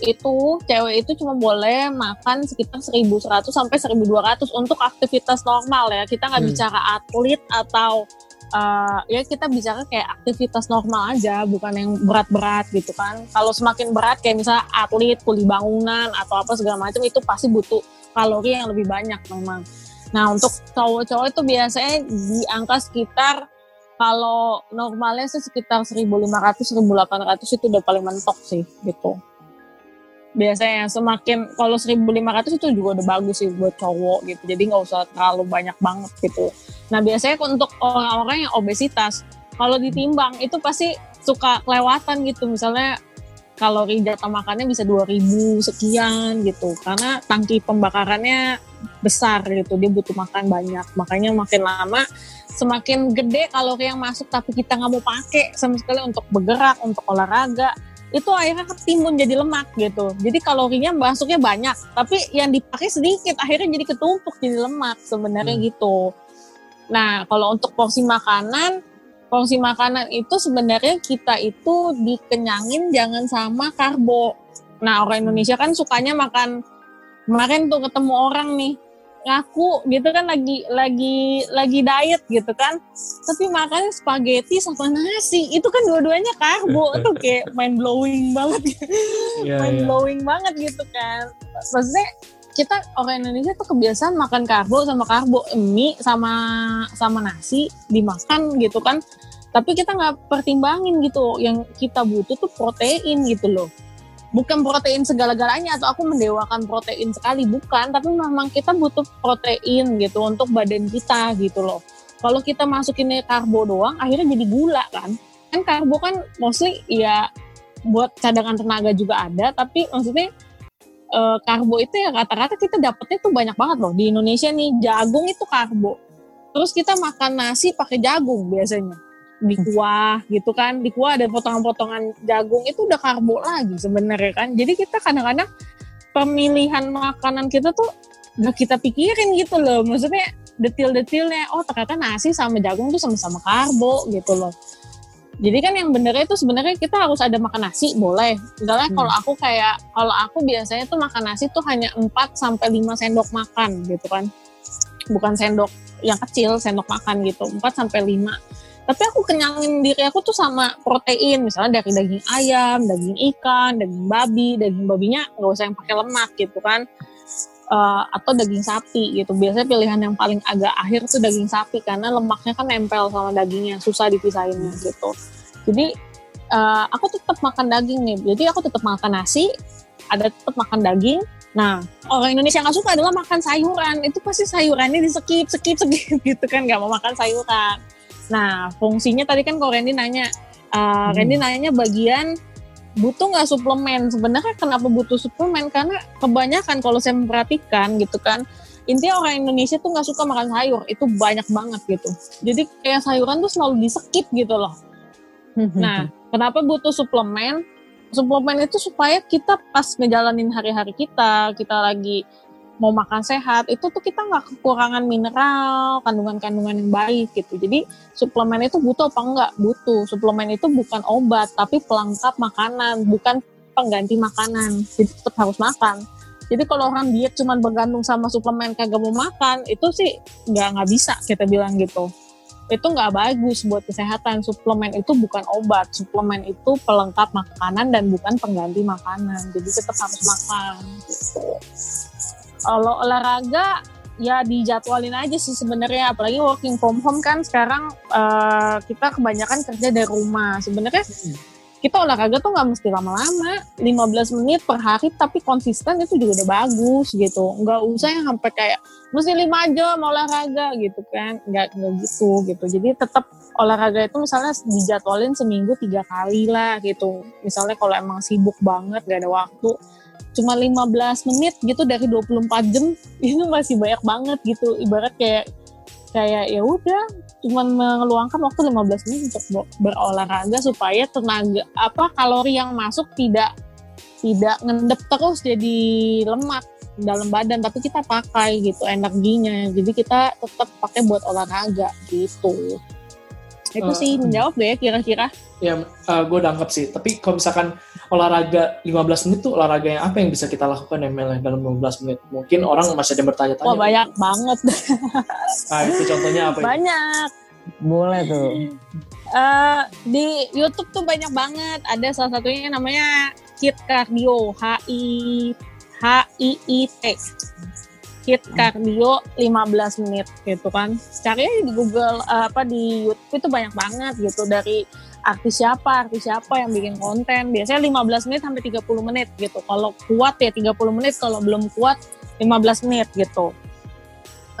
itu cewek itu cuma boleh makan sekitar 1100 sampai 1200 untuk aktivitas normal ya. Kita nggak hmm. bicara atlet atau uh, ya kita bicara kayak aktivitas normal aja, bukan yang berat-berat gitu kan. Kalau semakin berat kayak misalnya atlet, kuli bangunan atau apa segala macam itu pasti butuh kalori yang lebih banyak memang. Nah untuk cowok-cowok itu biasanya di angka sekitar kalau normalnya sih sekitar 1500-1800 itu udah paling mentok sih gitu. Biasanya semakin kalau 1500 itu juga udah bagus sih buat cowok gitu. Jadi nggak usah terlalu banyak banget gitu. Nah biasanya untuk orang-orang yang obesitas kalau ditimbang itu pasti suka kelewatan gitu. Misalnya kalori jatah makannya bisa 2000 sekian gitu karena tangki pembakarannya besar gitu dia butuh makan banyak makanya makin lama semakin gede kalori yang masuk tapi kita nggak mau pakai sama sekali untuk bergerak untuk olahraga itu akhirnya ketimbun jadi lemak gitu. Jadi kalorinya masuknya banyak, tapi yang dipakai sedikit, akhirnya jadi ketumpuk jadi lemak sebenarnya hmm. gitu. Nah, kalau untuk porsi makanan, porsi makanan itu sebenarnya kita itu dikenyangin jangan sama karbo. Nah, orang Indonesia kan sukanya makan kemarin tuh ketemu orang nih ngaku gitu kan lagi lagi lagi diet gitu kan. Tapi makan spaghetti sama nasi itu kan dua-duanya karbo. *laughs* Tuh kayak *laughs* mind blowing banget. Yeah, mind blowing yeah. banget gitu kan. Maksudnya kita orang Indonesia tuh kebiasaan makan karbo sama karbo mie sama sama nasi dimakan gitu kan. Tapi kita nggak pertimbangin gitu. Yang kita butuh tuh protein gitu loh. Bukan protein segala-galanya atau aku mendewakan protein sekali bukan. Tapi memang kita butuh protein gitu untuk badan kita gitu loh. Kalau kita masukin karbo doang akhirnya jadi gula kan. Kan karbo kan mostly ya buat cadangan tenaga juga ada tapi maksudnya e, karbo itu ya rata-rata kita dapetnya tuh banyak banget loh. Di Indonesia nih jagung itu karbo. Terus kita makan nasi pakai jagung biasanya. Di kuah gitu kan. Di kuah ada potongan-potongan jagung itu udah karbo lagi sebenarnya kan. Jadi kita kadang-kadang pemilihan makanan kita tuh nggak kita pikirin gitu loh. Maksudnya detil-detilnya oh ternyata nasi sama jagung tuh sama-sama karbo gitu loh jadi kan yang benernya itu sebenarnya kita harus ada makan nasi boleh. Misalnya hmm. kalau aku kayak kalau aku biasanya tuh makan nasi tuh hanya 4 sampai lima sendok makan gitu kan. Bukan sendok yang kecil sendok makan gitu 4 sampai 5 tapi aku kenyangin diri aku tuh sama protein misalnya dari daging ayam daging ikan daging babi daging babinya nggak usah yang pakai lemak gitu kan uh, atau daging sapi gitu biasanya pilihan yang paling agak akhir tuh daging sapi karena lemaknya kan nempel sama dagingnya susah dipisahinnya gitu jadi uh, aku tetap makan daging nih jadi aku tetap makan nasi ada tetap makan daging Nah, orang Indonesia nggak suka adalah makan sayuran. Itu pasti sayurannya di skip, skip, skip *laughs* gitu kan, nggak mau makan sayuran. Nah, fungsinya tadi kan kalau Randy nanya, uh, hmm. Randy nanya bagian butuh nggak suplemen? Sebenarnya kenapa butuh suplemen? Karena kebanyakan kalau saya memperhatikan gitu kan, intinya orang Indonesia tuh nggak suka makan sayur, itu banyak banget gitu. Jadi kayak sayuran tuh selalu di skip gitu loh. *laughs* Nah, kenapa butuh suplemen? Suplemen itu supaya kita pas ngejalanin hari-hari kita, kita lagi mau makan sehat itu tuh kita nggak kekurangan mineral kandungan-kandungan yang baik gitu. Jadi suplemen itu butuh apa enggak butuh. Suplemen itu bukan obat tapi pelengkap makanan bukan pengganti makanan. Jadi tetap harus makan. Jadi kalau orang diet cuma bergantung sama suplemen kagak mau makan itu sih nggak nggak bisa kita bilang gitu. Itu nggak bagus buat kesehatan. Suplemen itu bukan obat. Suplemen itu pelengkap makanan dan bukan pengganti makanan. Jadi tetap harus makan. gitu kalau olahraga ya dijadwalin aja sih sebenarnya. Apalagi working from home kan sekarang uh, kita kebanyakan kerja dari rumah. Sebenarnya kita olahraga tuh nggak mesti lama-lama. 15 menit per hari tapi konsisten itu juga udah bagus gitu. Nggak usah yang sampai kayak mesti lima jam olahraga gitu kan. Nggak nggak gitu gitu. Jadi tetap olahraga itu misalnya dijadwalin seminggu tiga kali lah gitu. Misalnya kalau emang sibuk banget gak ada waktu cuma 15 menit gitu dari 24 jam *laughs* itu masih banyak banget gitu. Ibarat kayak kayak ya udah cuma mengeluangkan waktu 15 menit untuk berolahraga supaya tenaga apa kalori yang masuk tidak tidak ngendep terus jadi lemak dalam badan. Tapi kita pakai gitu energinya jadi kita tetap pakai buat olahraga gitu. Itu Uh, sih menjawab deh kira-kira? Ya, gue udah anggap sih. Tapi kalau misalkan olahraga 15 menit tuh olahraga yang apa yang bisa kita lakukan ya Mel, ya, dalam 15 menit? Mungkin orang masih ada yang bertanya-tanya. wah banyak banget Nah, *laughs* itu contohnya apa? ya? banyak Boleh tuh. Eh, di YouTube tuh banyak banget ada salah satunya namanya Hit Cardio H I H I I T Hit Cardio 15 menit gitu kan cari di Google eh, apa di YouTube itu banyak banget gitu dari artis siapa artis siapa yang bikin konten. Biasanya 15 menit sampai 30 menit gitu. Kalau kuat ya 30 menit kalau belum kuat 15 menit gitu.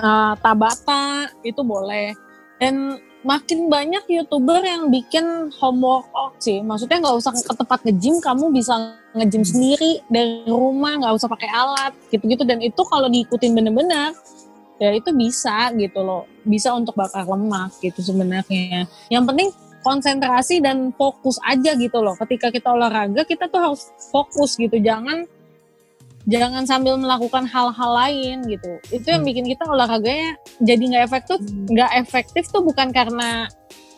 Eh, Tabata itu boleh. Dan makin banyak youtuber yang bikin home workout sih. Maksudnya nggak usah ke tempat nge-gym kamu bisa nge-gym sendiri dari rumah nggak usah pakai alat gitu-gitu. Dan itu kalau diikutin bener-bener ya itu bisa gitu loh. Bisa untuk bakar lemak gitu sebenarnya. Yang penting konsentrasi dan fokus aja gitu loh. Ketika kita olahraga kita tuh harus fokus gitu. Jangan jangan sambil melakukan hal-hal lain gitu. Itu yang Hmm. bikin kita olahraganya jadi nggak efektif. Nggak efektif tuh bukan karena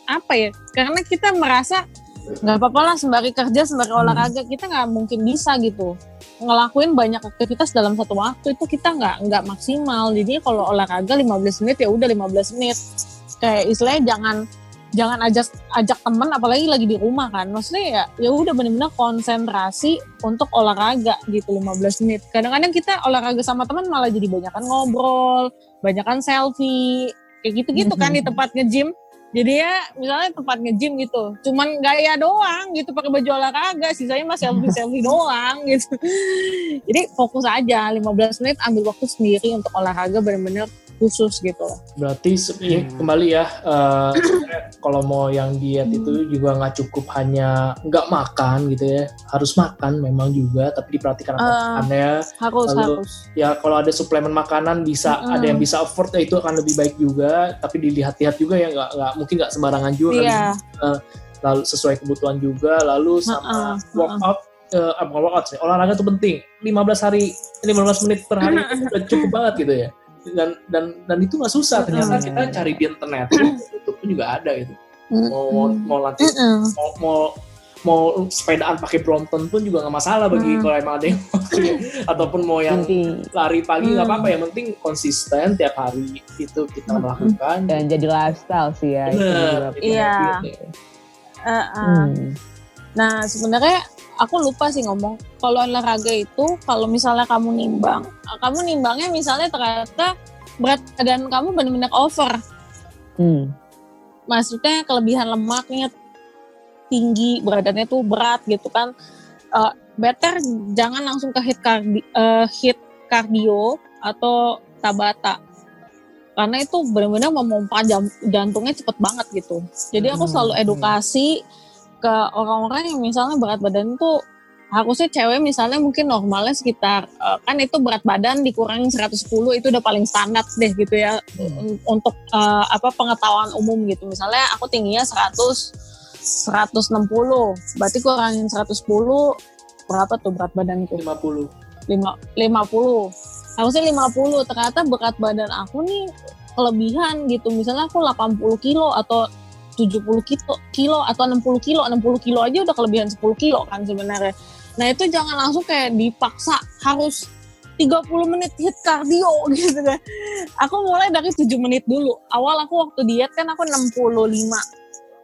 apa ya? Karena kita merasa nggak apa-apa lah sembari kerja sembari Hmm. olahraga. Kita nggak mungkin bisa gitu. Ngelakuin banyak aktivitas dalam satu waktu itu kita nggak nggak maksimal. Jadi kalau olahraga 15 menit ya udah 15 menit. Kayak istilahnya jangan jangan ajak ajak temen apalagi lagi di rumah kan. Maksudnya ya ya udah benar-benar konsentrasi untuk olahraga gitu 15 menit. Kadang-kadang kita olahraga sama teman malah jadi banyakan ngobrol banyakan selfie kayak gitu-gitu kan di tempat nge-gym. Jadi ya misalnya tempat nge-gym gitu cuman gaya doang gitu pakai baju olahraga sisanya mah selfie selfie *laughs* doang gitu. Jadi fokus aja 15 menit ambil waktu sendiri untuk olahraga benar-benar khusus gitu loh. Berarti ya, Hmm. kembali ya, sebenarnya kalau mau yang diet itu juga nggak cukup hanya nggak makan gitu ya, harus makan memang juga, tapi diperhatikan apa Ah. makannya. harus Lalu, harus Ya kalau ada suplemen makanan bisa Mm-mm. ada yang bisa afford ya itu akan lebih baik juga, tapi dilihat-lihat juga ya nggak nggak mungkin nggak sembarangan juga. kan. iya Lalu sesuai kebutuhan juga, lalu sama Heeh, workout. eh, bukan workout sih, olahraga itu penting. 15 hari, 15 menit per hari itu udah cukup banget gitu ya. Dan dan dan itu nggak susah. Ternyata Mm. kita cari di internet, YouTube pun juga ada gitu. Mau mau latih, mau mau mau sepedaan pakai Brompton pun juga nggak masalah bagi Hmm. kalau emang ada yang *laughs* ataupun mau yang lari pagi nggak Hmm. apa-apa yang penting konsisten tiap hari itu kita Hmm. melakukan. dan jadi lifestyle sih ya. itu itu Iya. ya. Eh, eh. Hmm. Nah, sebenarnya aku lupa sih ngomong. Kalau olahraga itu, kalau misalnya kamu nimbang, kamu nimbangnya misalnya ternyata berat badan kamu benar-benar over. Hmm. Maksudnya kelebihan lemaknya tinggi, badannya tuh berat gitu kan. Eh, better jangan langsung ke hit, kardi, eh, hit cardio atau tabata. Karena itu benar-benar memompa jantungnya cepet banget gitu. Jadi aku Hmm, selalu hmm. Ke orang-orang yang misalnya berat badan tuh harusnya cewek misalnya mungkin normalnya sekitar eh, kan itu berat badan dikurangin 110 itu udah paling standar deh gitu ya un- untuk eh, apa pengetahuan umum gitu. Misalnya aku tingginya 100 160 berarti kurangin 110 berapa tuh berat badanku? 50. lima 50 harusnya 50 ternyata berat badan aku nih kelebihan gitu misalnya aku 80 kilo atau 70 kilo, kilo atau 60 kilo 60 kilo aja udah kelebihan 10 kilo kan sebenarnya. Nah itu jangan langsung kayak dipaksa harus 30 menit hit cardio *laughs* gitu kan. Aku mulai dari 7 menit dulu. Awal aku waktu diet kan aku 65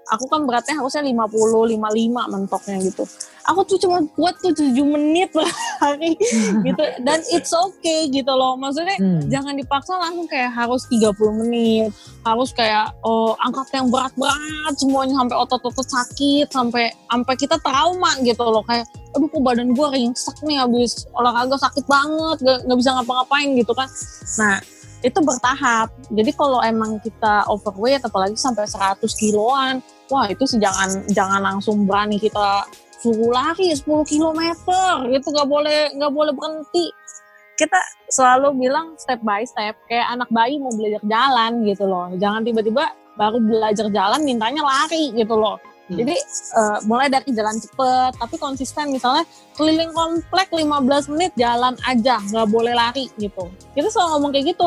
aku kan beratnya harusnya 50 55 mentoknya gitu. Aku tuh cuma kuat tuh 7 menit per hari *laughs* gitu. Dan it's okay gitu loh. Maksudnya Hmm. jangan dipaksa langsung kayak harus 30 menit. Harus kayak oh angkat yang berat-berat semuanya sampai otot-otot sakit sampai sampai kita trauma gitu loh. Kayak aduh kok badan gue ringsek nih habis olahraga sakit banget gak, nggak bisa ngapa-ngapain gitu kan. Nah itu bertahap. Jadi kalau emang kita overweight apalagi sampai 100 kiloan wah itu sih jangan jangan langsung berani kita suruh lari 10 kilometer itu nggak boleh nggak boleh berhenti kita selalu bilang step by step kayak anak bayi mau belajar jalan gitu loh jangan tiba-tiba baru belajar jalan mintanya lari gitu loh Hmm. Jadi uh, mulai dari jalan cepet, tapi konsisten misalnya keliling komplek 15 menit jalan aja, nggak boleh lari gitu. Kita selalu ngomong kayak gitu.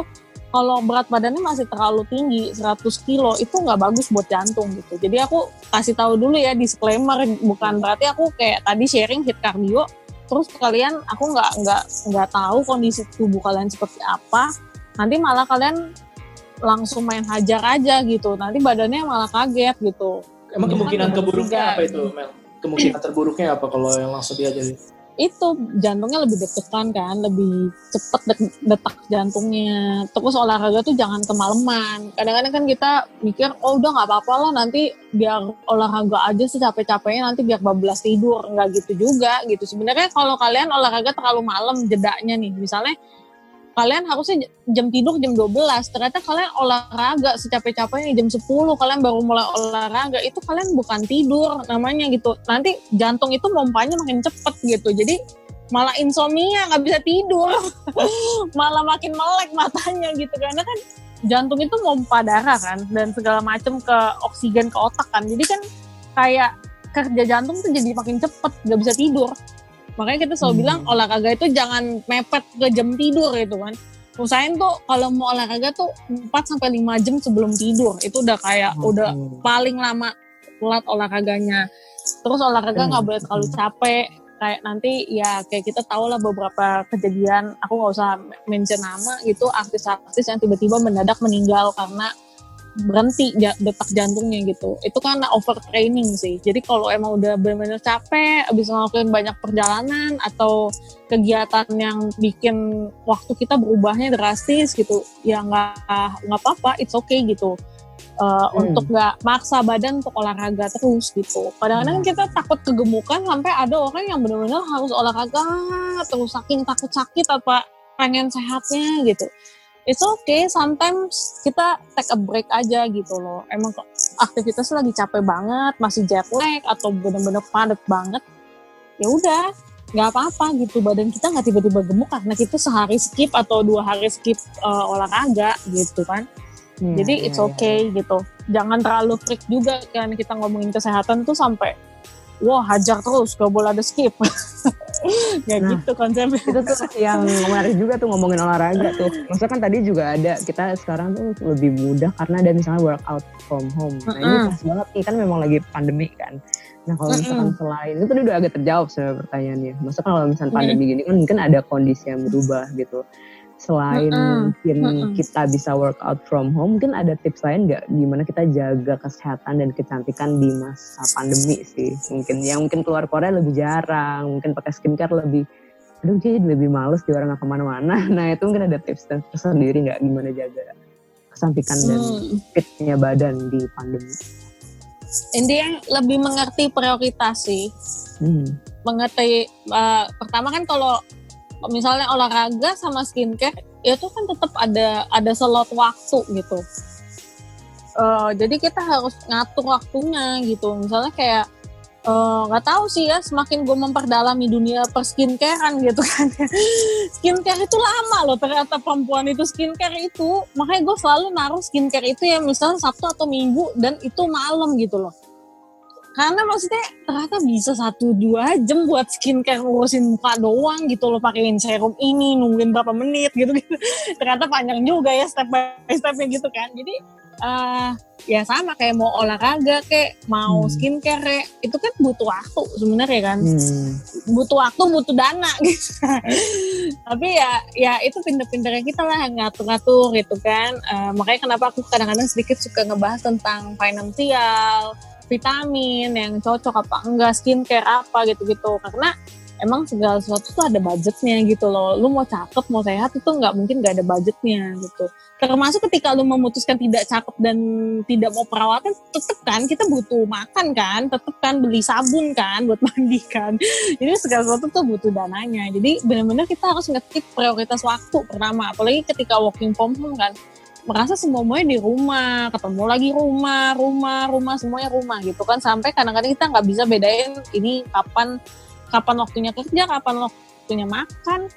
Kalau berat badannya masih terlalu tinggi, 100 kilo, itu nggak bagus buat jantung gitu. Jadi aku kasih tahu dulu ya disclaimer, bukan berarti aku kayak tadi sharing hit cardio, terus kalian aku nggak nggak nggak tahu kondisi tubuh kalian seperti apa. Nanti malah kalian langsung main hajar aja gitu. Nanti badannya malah kaget gitu Emang kemungkinan keburuknya tiga. apa itu, Mel? Kemungkinan terburuknya apa kalau yang langsung diajarin? Itu jantungnya lebih deg-degan kan, lebih cepet detak jantungnya. Terus olahraga tuh jangan kemalaman. Kadang-kadang kan kita mikir, oh udah nggak apa-apa lah nanti biar olahraga aja secapek-capeknya nanti biar bablas tidur. Nggak gitu juga gitu. Sebenarnya kalau kalian olahraga terlalu malam jedanya nih, misalnya kalian harusnya jam tidur jam 12, ternyata kalian olahraga secapek-capeknya jam 10, kalian baru mulai olahraga, itu kalian bukan tidur namanya gitu. Nanti jantung itu pompanya makin cepet gitu. Jadi malah insomnia, nggak bisa tidur. *laughs* malah makin melek matanya gitu. Karena kan jantung itu pompa darah kan, dan segala macam ke oksigen ke otak kan. Jadi kan kayak kerja jantung tuh jadi makin cepet, nggak bisa tidur. Makanya kita selalu Hmm. bilang olahraga itu jangan mepet ke jam tidur gitu kan. Usahain tuh kalau mau olahraga tuh 4 sampai 5 jam sebelum tidur. Itu udah kayak udah Hmm. paling lama telat olahraganya. Terus olahraga nggak Hmm. boleh terlalu capek. Kayak nanti ya kayak kita tahu lah beberapa kejadian. Aku nggak usah mention nama gitu. Artis-artis yang tiba-tiba mendadak meninggal karena berhenti detak jantungnya gitu. Itu karena overtraining sih. Jadi kalau emang udah benar-benar capek, abis ngelakuin banyak perjalanan atau kegiatan yang bikin waktu kita berubahnya drastis gitu, ya nggak nggak apa-apa, it's okay gitu. Uh, Hmm. Untuk nggak maksa badan untuk olahraga terus gitu. Kadang-kadang Hmm. kita takut kegemukan sampai ada orang yang benar-benar harus olahraga terus saking takut sakit apa pengen sehatnya gitu it's okay sometimes kita take a break aja gitu loh. Emang kok aktivitasnya lagi capek banget masih jet lag atau bener-bener padat banget ya udah nggak apa-apa gitu. Badan kita nggak tiba-tiba gemuk karena kita sehari skip atau dua hari skip uh, olahraga gitu kan. Iya, jadi iya, it's iya. okay gitu. Jangan terlalu freak juga kan kita ngomongin kesehatan tuh sampai wah hajar terus gak boleh ada skip *laughs* Gak Nah, gitu konsepnya itu tuh yang menarik juga tuh ngomongin olahraga tuh. Maksudnya kan tadi juga ada kita sekarang tuh lebih mudah karena ada misalnya workout from home. Nah ini Mm-mm. pas banget nih kan memang lagi pandemi kan. Nah kalau misalkan selain itu tadi udah agak terjawab sebenarnya pertanyaannya. Maksudnya kalau misalnya pandemi gini kan mungkin ada kondisi yang berubah gitu. Selain Mm-mm. mungkin Mm-mm. kita bisa workout from home, mungkin ada tips lain nggak gimana kita jaga kesehatan dan kecantikan di masa pandemi sih? Mungkin yang mungkin keluar Korea lebih jarang, mungkin pakai skincare lebih aduh jadi lebih males di orang nggak ke mana-mana. *laughs* Nah itu mungkin ada tips dan tersendiri nggak gimana jaga kecantikan dan Hmm. fitnya badan di pandemi. intinya lebih mengerti prioritas sih Hmm. mengerti uh, pertama kan kalau misalnya olahraga sama skincare itu kan tetap ada ada slot waktu gitu. Uh, jadi kita harus ngatur waktunya gitu. Misalnya kayak uh, nggak tahu sih ya semakin gue memperdalami dunia perskincarean gitu kan. *laughs* Skincare itu lama loh ternyata perempuan itu skincare itu. Makanya gue selalu naruh skincare itu ya misalnya Sabtu atau Minggu dan itu malam gitu loh karena maksudnya ternyata bisa satu dua jam buat skincare ngurusin muka doang gitu loh pakein serum ini nungguin berapa menit gitu. Gitu *laughs* ternyata panjang juga ya step by stepnya gitu kan. Jadi eh ya sama kayak mau olahraga kayak mau Hmm. skincare kayak, itu kan butuh waktu sebenarnya kan. Hmm. butuh waktu butuh dana *laughs* gitu. Tapi ya ya itu pinter-pinternya kita lah ngatur-ngatur gitu kan. Eh, makanya kenapa aku kadang-kadang sedikit suka ngebahas tentang finansial vitamin yang cocok apa enggak skincare apa gitu-gitu. Karena emang segala sesuatu tuh ada budgetnya gitu loh. Lu mau cakep mau sehat itu nggak mungkin nggak ada budgetnya gitu. Termasuk ketika lu memutuskan tidak cakep dan tidak mau perawatan tetep kan kita butuh makan kan tetep kan beli sabun kan buat *laughs* mandi kan. Jadi segala sesuatu tuh butuh dananya. Jadi benar-benar kita harus ngetik prioritas waktu pertama. Apalagi ketika working from home kan merasa semuanya di rumah ketemu lagi rumah rumah rumah semuanya rumah gitu kan. Sampai kadang-kadang kita nggak bisa bedain ini kapan kapan waktunya kerja kapan waktunya makan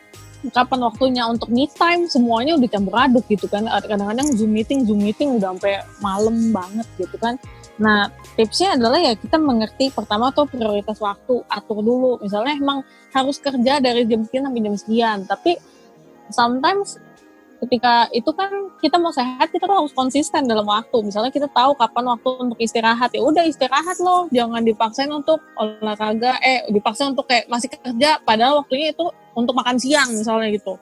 kapan waktunya untuk me time semuanya udah campur aduk gitu kan. Kadang-kadang zoom meeting zoom meeting udah sampai malam banget gitu kan. Nah, tipsnya adalah ya kita mengerti pertama tuh prioritas waktu, atur dulu. Misalnya emang harus kerja dari jam sekian sampai jam sekian, tapi sometimes ketika itu kan kita mau sehat kita tuh harus konsisten dalam waktu. Misalnya kita tahu kapan waktu untuk istirahat ya udah istirahat loh. Jangan dipaksain untuk olahraga eh dipaksa untuk kayak masih kerja padahal waktunya itu untuk makan siang misalnya gitu.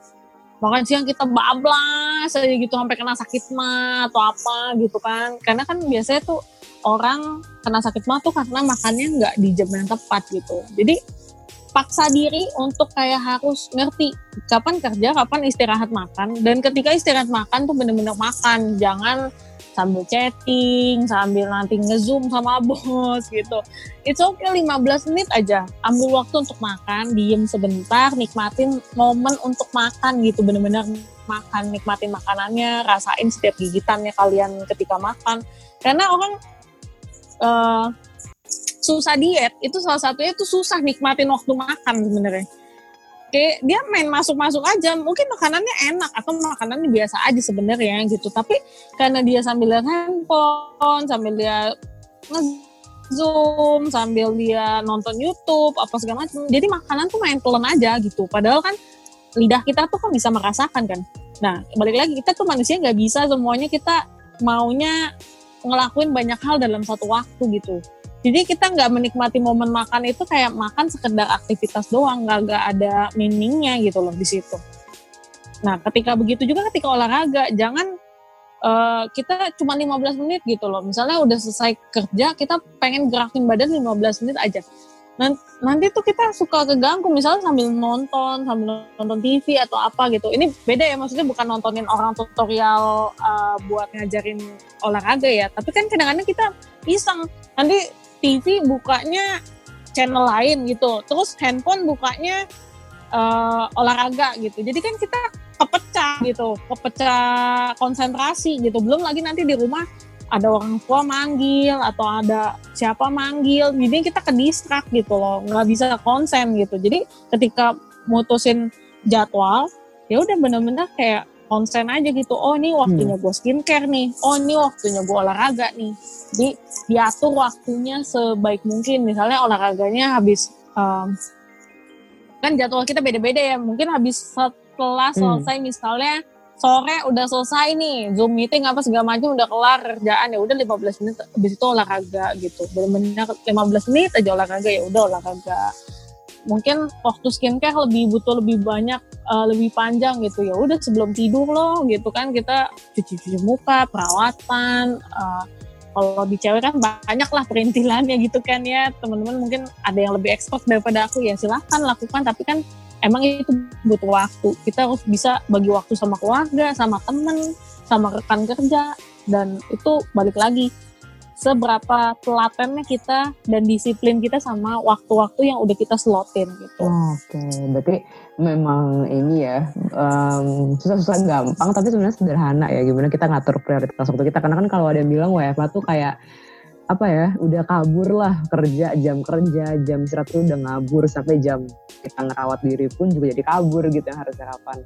Makan siang kita bablas aja gitu sampai kena sakit mah atau apa gitu kan. Karena kan biasanya tuh orang kena sakit mah tuh karena makannya nggak di jam yang tepat gitu. Jadi paksa diri untuk kayak harus ngerti kapan kerja, kapan istirahat makan. Dan ketika istirahat makan tuh bener-bener makan, jangan sambil chatting, sambil nanti ngezoom sama *laughs* bos gitu. It's okay 15 menit aja. Ambil waktu untuk makan, diem sebentar, nikmatin momen untuk makan gitu. Bener-bener makan, nikmatin makanannya, rasain setiap gigitannya kalian ketika makan. Karena orang uh, susah diet itu salah satunya itu susah nikmatin waktu makan sebenarnya. Kayak dia main masuk-masuk aja mungkin makanannya enak atau makanannya biasa aja sebenarnya gitu. Tapi karena dia sambil lihat handphone sambil dia zoom sambil dia nonton YouTube apa segala macam jadi makanan tuh main telan aja gitu. Padahal kan lidah kita tuh kan bisa merasakan kan. Nah balik lagi kita tuh manusia nggak bisa semuanya kita maunya ngelakuin banyak hal dalam satu waktu gitu jadi kita nggak menikmati momen makan itu kayak makan sekedar aktivitas doang, nggak nggak ada meaningnya gitu loh di situ. Nah, ketika begitu juga ketika olahraga, jangan uh, kita cuma 15 menit gitu loh. Misalnya udah selesai kerja, kita pengen gerakin badan 15 menit aja. Nanti tuh kita suka keganggu, misalnya sambil nonton, sambil nonton TV atau apa gitu. Ini beda ya, maksudnya bukan nontonin orang tutorial uh, buat ngajarin olahraga ya. Tapi kan kadang-kadang kita iseng. Nanti TV bukanya channel lain gitu, terus handphone bukanya uh, olahraga gitu. Jadi kan kita kepecah gitu, kepecah konsentrasi gitu. Belum lagi nanti di rumah ada orang tua manggil atau ada siapa manggil, jadi kita ke distrak gitu loh, nggak bisa konsen gitu. Jadi ketika mutusin jadwal, ya udah bener-bener kayak konsen aja gitu oh ini waktunya hmm. gue skincare nih oh ini waktunya gue olahraga nih jadi diatur waktunya sebaik mungkin misalnya olahraganya habis um, kan jadwal kita beda-beda ya mungkin habis setelah hmm. selesai hmm. misalnya sore udah selesai nih zoom meeting apa segala macam udah kelar kerjaan ya udah 15 menit habis itu olahraga gitu benar-benar 15 menit aja olahraga ya udah olahraga mungkin waktu skincare lebih butuh lebih banyak uh, lebih panjang gitu ya udah sebelum tidur loh gitu kan kita cuci-cuci muka perawatan uh, kalau di cewek kan banyak lah perintilannya gitu kan ya. Teman-teman mungkin ada yang lebih expert daripada aku ya silahkan lakukan. Tapi kan emang itu butuh waktu. Kita harus bisa bagi waktu sama keluarga sama temen sama rekan kerja. Dan itu balik lagi seberapa telatennya kita dan disiplin kita sama waktu-waktu yang udah kita slotin gitu. Oke, okay. berarti memang ini ya um, susah-susah gampang tapi sebenarnya sederhana ya gimana kita ngatur prioritas waktu kita karena kan kalau ada yang bilang WFA tuh kayak apa ya udah kabur lah kerja jam kerja jam istirahat tuh udah ngabur sampai jam kita ngerawat diri pun juga jadi kabur gitu yang harus kapan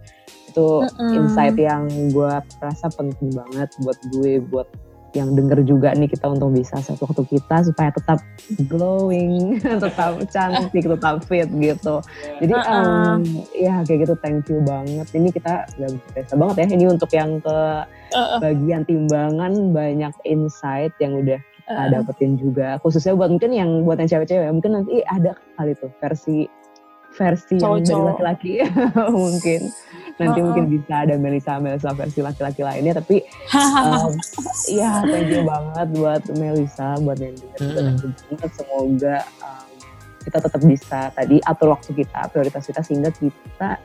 itu mm -hmm. insight yang gue rasa penting banget buat gue buat yang denger juga nih kita untuk bisa set waktu kita supaya tetap glowing, *laughs* tetap cantik, tetap fit gitu. Jadi um, ya kayak gitu thank you banget. Ini kita udah biasa banget ya. Ini untuk yang ke bagian timbangan banyak insight yang udah kita dapetin juga. Khususnya buat mungkin yang buat yang cewek-cewek mungkin nanti ada kali tuh versi versi yang dari laki-laki *laughs* mungkin nanti -uh. mungkin bisa ada Melisa Melisa versi laki-laki lainnya tapi um, *laughs* ya thank you banget buat Melisa buat yang dengar banget. Semoga um, kita tetap bisa tadi atur waktu kita prioritas kita sehingga kita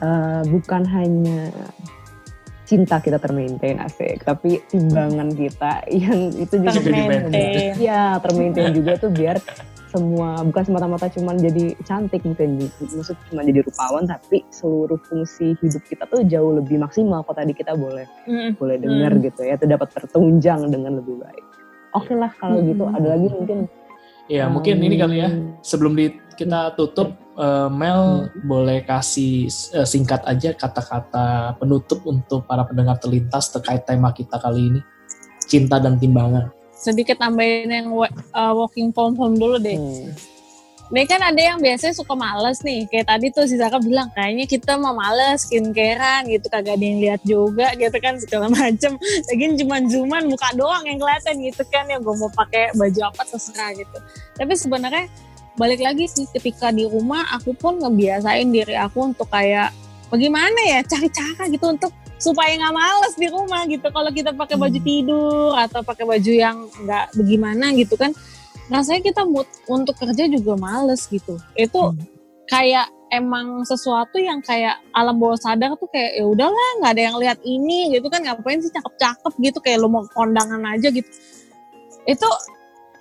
uh, bukan hanya cinta kita termaintain asik tapi timbangan kita yang itu juga termaintain ya termaintain juga tuh biar semua bukan semata-mata cuma jadi cantik mungkin maksud cuma jadi rupawan tapi seluruh fungsi hidup kita tuh jauh lebih maksimal kok tadi kita boleh mm. boleh dengar mm. gitu ya itu dapat tertunjang dengan lebih baik oke okay lah kalau mm. gitu ada lagi mungkin ya um, mungkin ini kali ya sebelum di, kita tutup uh, Mel mm. boleh kasih uh, singkat aja kata-kata penutup untuk para pendengar terlintas terkait tema kita kali ini cinta dan timbangan sedikit tambahin yang uh, working from home dulu deh. Hmm. Ini kan ada yang biasanya suka males nih, kayak tadi tuh si Zaka bilang kayaknya kita mau males skincarean gitu, kagak ada yang lihat juga gitu kan segala *laughs* macem. Lagian cuma zuman muka doang yang kelihatan gitu kan ya gue mau pakai baju apa terserah gitu. Tapi sebenarnya balik lagi sih ketika di rumah aku pun ngebiasain diri aku untuk kayak bagaimana ya cari cara gitu untuk supaya nggak males di rumah gitu. Kalau kita pakai baju hmm. tidur atau pakai baju yang nggak bagaimana gitu kan rasanya kita mood untuk kerja juga males gitu. Itu hmm. kayak emang sesuatu yang kayak alam bawah sadar tuh kayak ya udahlah nggak ada yang lihat ini gitu kan. Ngapain sih cakep-cakep gitu kayak lo mau kondangan aja gitu. Itu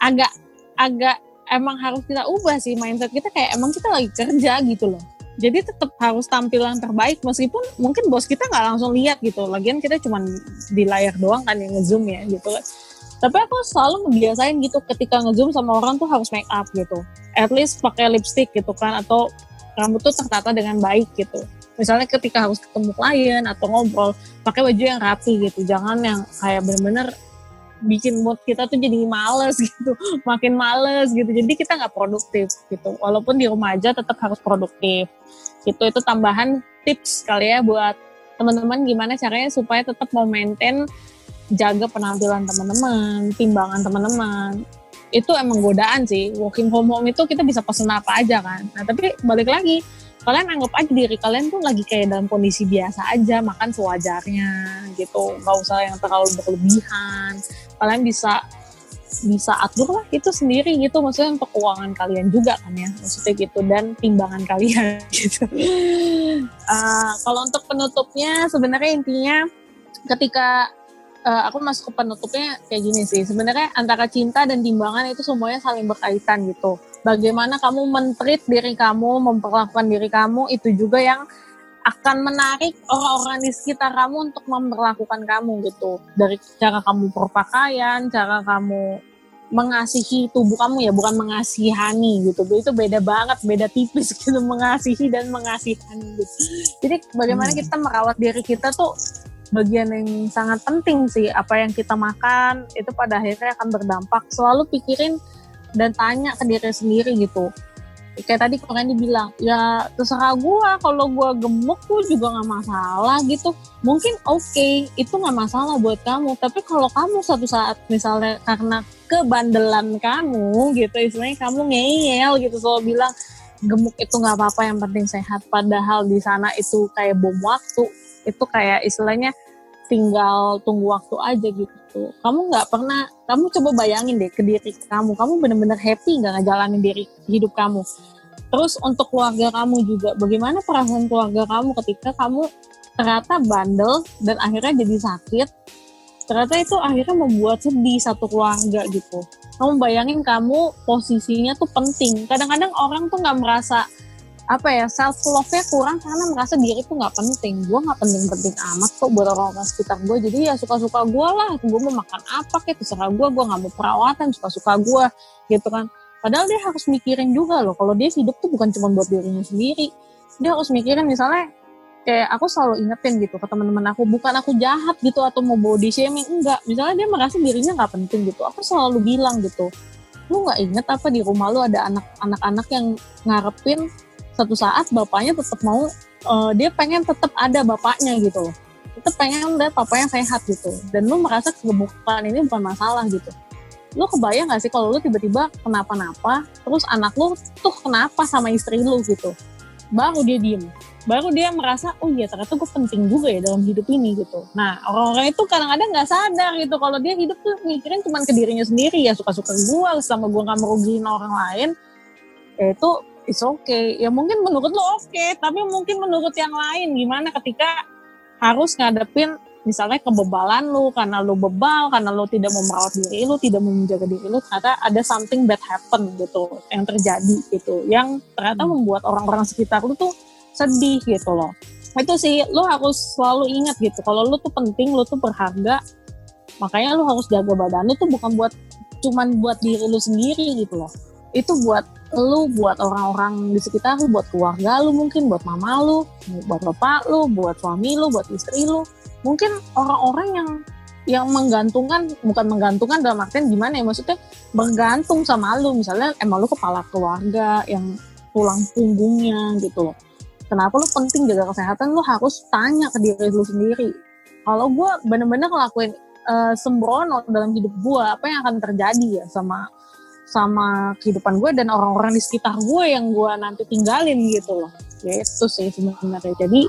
agak agak emang harus kita ubah sih mindset kita kayak emang kita lagi kerja gitu loh jadi tetap harus tampilan terbaik meskipun mungkin bos kita nggak langsung lihat gitu. Lagian kita cuma di layar doang kan yang ngezoom ya gitu. Tapi aku selalu ngebiasain gitu ketika ngezoom sama orang tuh harus make up gitu. At least pakai lipstick gitu kan atau rambut tuh tertata dengan baik gitu. Misalnya ketika harus ketemu klien atau ngobrol pakai baju yang rapi gitu. Jangan yang kayak bener-bener bikin mood kita tuh jadi males *laughs* gitu makin males gitu. Jadi kita nggak produktif gitu. Walaupun di rumah aja tetap harus produktif. Gitu itu tambahan tips kali ya buat teman-teman gimana caranya supaya tetap mau maintain jaga penampilan teman-teman timbangan teman-teman. Itu emang godaan sih. Working from home itu kita bisa pesen apa aja kan. Nah tapi balik lagi kalian anggap aja diri kalian tuh lagi kayak dalam kondisi biasa aja makan sewajarnya gitu. Nggak usah yang terlalu berlebihan. Kalian bisa bisa atur lah itu sendiri gitu. Maksudnya untuk keuangan kalian juga kan ya. Maksudnya gitu. Dan timbangan kalian *laughs* gitu. Uh, kalau untuk penutupnya sebenarnya intinya ketika uh, aku masuk ke penutupnya kayak gini sih. Sebenarnya antara cinta dan timbangan itu semuanya saling berkaitan gitu bagaimana kamu mentreat diri kamu, memperlakukan diri kamu, itu juga yang akan menarik orang-orang di sekitar kamu untuk memperlakukan kamu gitu. Dari cara kamu berpakaian, cara kamu mengasihi tubuh kamu ya, bukan mengasihani gitu. Itu beda banget, beda tipis *laughs* gitu mengasihi dan mengasihani gitu. Jadi bagaimana hmm. kita merawat diri kita tuh bagian yang sangat penting sih. Apa yang kita makan itu pada akhirnya akan berdampak. Selalu pikirin dan tanya ke diri sendiri gitu. Kayak tadi kalian dibilang ya terserah gue kalau gue gemuk tuh juga nggak masalah gitu. Mungkin oke okay, itu nggak masalah buat kamu. Tapi kalau kamu satu saat misalnya karena kebandelan kamu gitu istilahnya kamu ngeyel gitu selalu bilang gemuk itu nggak apa-apa yang penting sehat. Padahal di sana itu kayak bom waktu itu kayak istilahnya tinggal tunggu waktu aja gitu. Kamu nggak pernah, kamu coba bayangin deh ke diri kamu, kamu bener-bener happy nggak ngejalanin diri hidup kamu. Terus untuk keluarga kamu juga, bagaimana perasaan keluarga kamu ketika kamu ternyata bandel dan akhirnya jadi sakit, ternyata itu akhirnya membuat sedih satu keluarga gitu. Kamu bayangin kamu posisinya tuh penting. Kadang-kadang orang tuh nggak merasa apa ya self love nya kurang karena merasa diri tuh nggak penting. Gue nggak penting-penting amat kok buat orang-orang sekitar gue jadi ya suka-suka gue lah. Gue mau makan apa kayak terserah gue gue nggak mau perawatan suka-suka gue gitu kan. Padahal dia harus mikirin juga loh kalau dia hidup tuh bukan cuma buat dirinya sendiri. Dia harus mikirin misalnya kayak aku selalu ingetin gitu ke teman-teman aku bukan aku jahat gitu atau mau body shaming. Enggak. Misalnya dia merasa dirinya nggak penting gitu. Aku selalu bilang gitu lu nggak inget apa di rumah lu ada anak-anak yang ngarepin satu saat bapaknya tetap mau uh, dia pengen tetap ada bapaknya gitu. Tetap pengen lihat yang sehat gitu. Dan lu merasa kegemukan ini bukan masalah gitu. Lu kebayang gak sih kalau lu tiba-tiba kenapa-napa terus anak lu tuh kenapa sama istri lu gitu? Baru dia diem. Baru dia merasa oh iya ternyata gue penting juga ya dalam hidup ini gitu. Nah orang-orang itu kadang-kadang nggak sadar gitu kalau dia hidup tuh mikirin cuma ke dirinya sendiri ya suka-suka gue sama gue nggak merugiin orang lain. Ya itu it's okay. Ya mungkin menurut lo oke, okay, tapi mungkin menurut yang lain gimana ketika harus ngadepin misalnya kebebalan lu karena lu bebal, karena lu tidak mau merawat diri lu, tidak mau menjaga diri lu, ternyata ada something bad happen gitu yang terjadi gitu, yang ternyata hmm. membuat orang-orang sekitar lu tuh sedih gitu loh. Itu sih lu harus selalu ingat gitu, kalau lu tuh penting, lu tuh berharga, makanya lu harus jaga badan lu tuh bukan buat cuman buat diri lu sendiri gitu loh. Itu buat lu, buat orang-orang di sekitar lu, buat keluarga lu mungkin, buat mama lu, buat bapak lu, buat suami lu, buat istri lu. Mungkin orang-orang yang yang menggantungkan bukan menggantungkan dalam artian gimana ya maksudnya bergantung sama lu. Misalnya emang lu kepala keluarga yang tulang punggungnya gitu loh. Kenapa lu penting jaga kesehatan? Lu harus tanya ke diri lu sendiri. Kalau gue bener-bener ngelakuin uh, sembrono dalam hidup gue apa yang akan terjadi ya sama sama kehidupan gue dan orang-orang di sekitar gue yang gue nanti tinggalin gitu loh ya itu sih sebenarnya jadi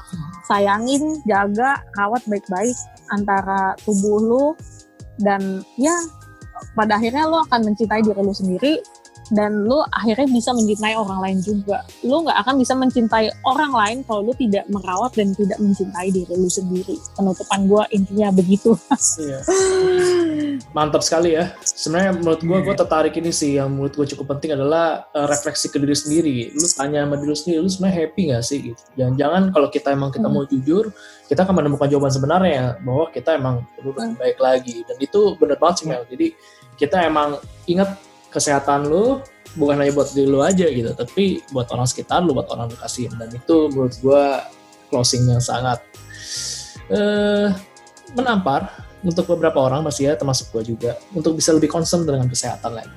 sayangin jaga rawat baik-baik antara tubuh lu dan ya pada akhirnya lo akan mencintai diri lu sendiri dan lu akhirnya bisa mencintai orang lain juga. Lu nggak akan bisa mencintai orang lain kalau lu tidak merawat dan tidak mencintai diri lu sendiri. Penutupan gue intinya begitu. Iya. *laughs* Mantap sekali ya. Sebenarnya menurut gue, gue tertarik ini sih yang menurut gue cukup penting adalah uh, refleksi ke diri sendiri. Lu tanya sama diri lu sendiri, lu sebenarnya happy gak sih? Gitu. Jangan-jangan kalau kita emang kita hmm. mau jujur, kita akan menemukan jawaban sebenarnya bahwa kita emang perlu lebih hmm. baik lagi. Dan itu benar banget sih Mel. Jadi kita emang ingat kesehatan lu bukan hanya buat diri lu aja gitu, tapi buat orang sekitar lu, buat orang lu kasihin. Dan itu menurut gue closing yang sangat uh, menampar untuk beberapa orang masih ya termasuk gue juga untuk bisa lebih concern dengan kesehatan lagi.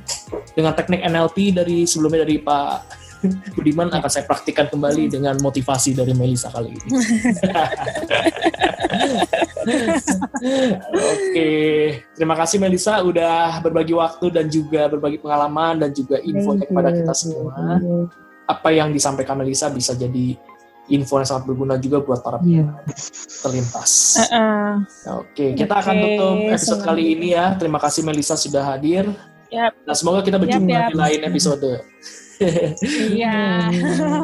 Dengan teknik NLP dari sebelumnya dari Pak *laughs* Budiman akan saya praktikkan kembali dengan motivasi dari Melisa kali ini. *laughs* Oke, terima kasih Melisa udah berbagi waktu dan juga berbagi pengalaman dan juga info kepada kita semua. Apa yang disampaikan Melisa bisa jadi info yang sangat berguna juga buat para yeah. terlintas. Uh -uh. Oke, kita okay, akan tutup episode kali ini ya. Terima kasih Melisa sudah hadir. Yep. Nah, semoga kita berjumpa yep, yep. di lain episode. Iya.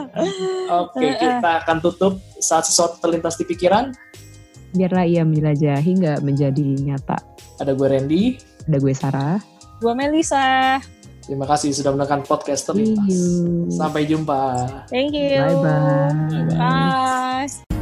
*laughs* Oke, kita akan tutup saat sesuatu terlintas di pikiran. Biarlah ia menjelajahi nggak menjadi nyata. Ada gue Randy. Ada gue Sarah. Gue Melisa. Terima kasih sudah menonton podcast terlintas. Sampai jumpa. Thank you. Bye-bye. Bye.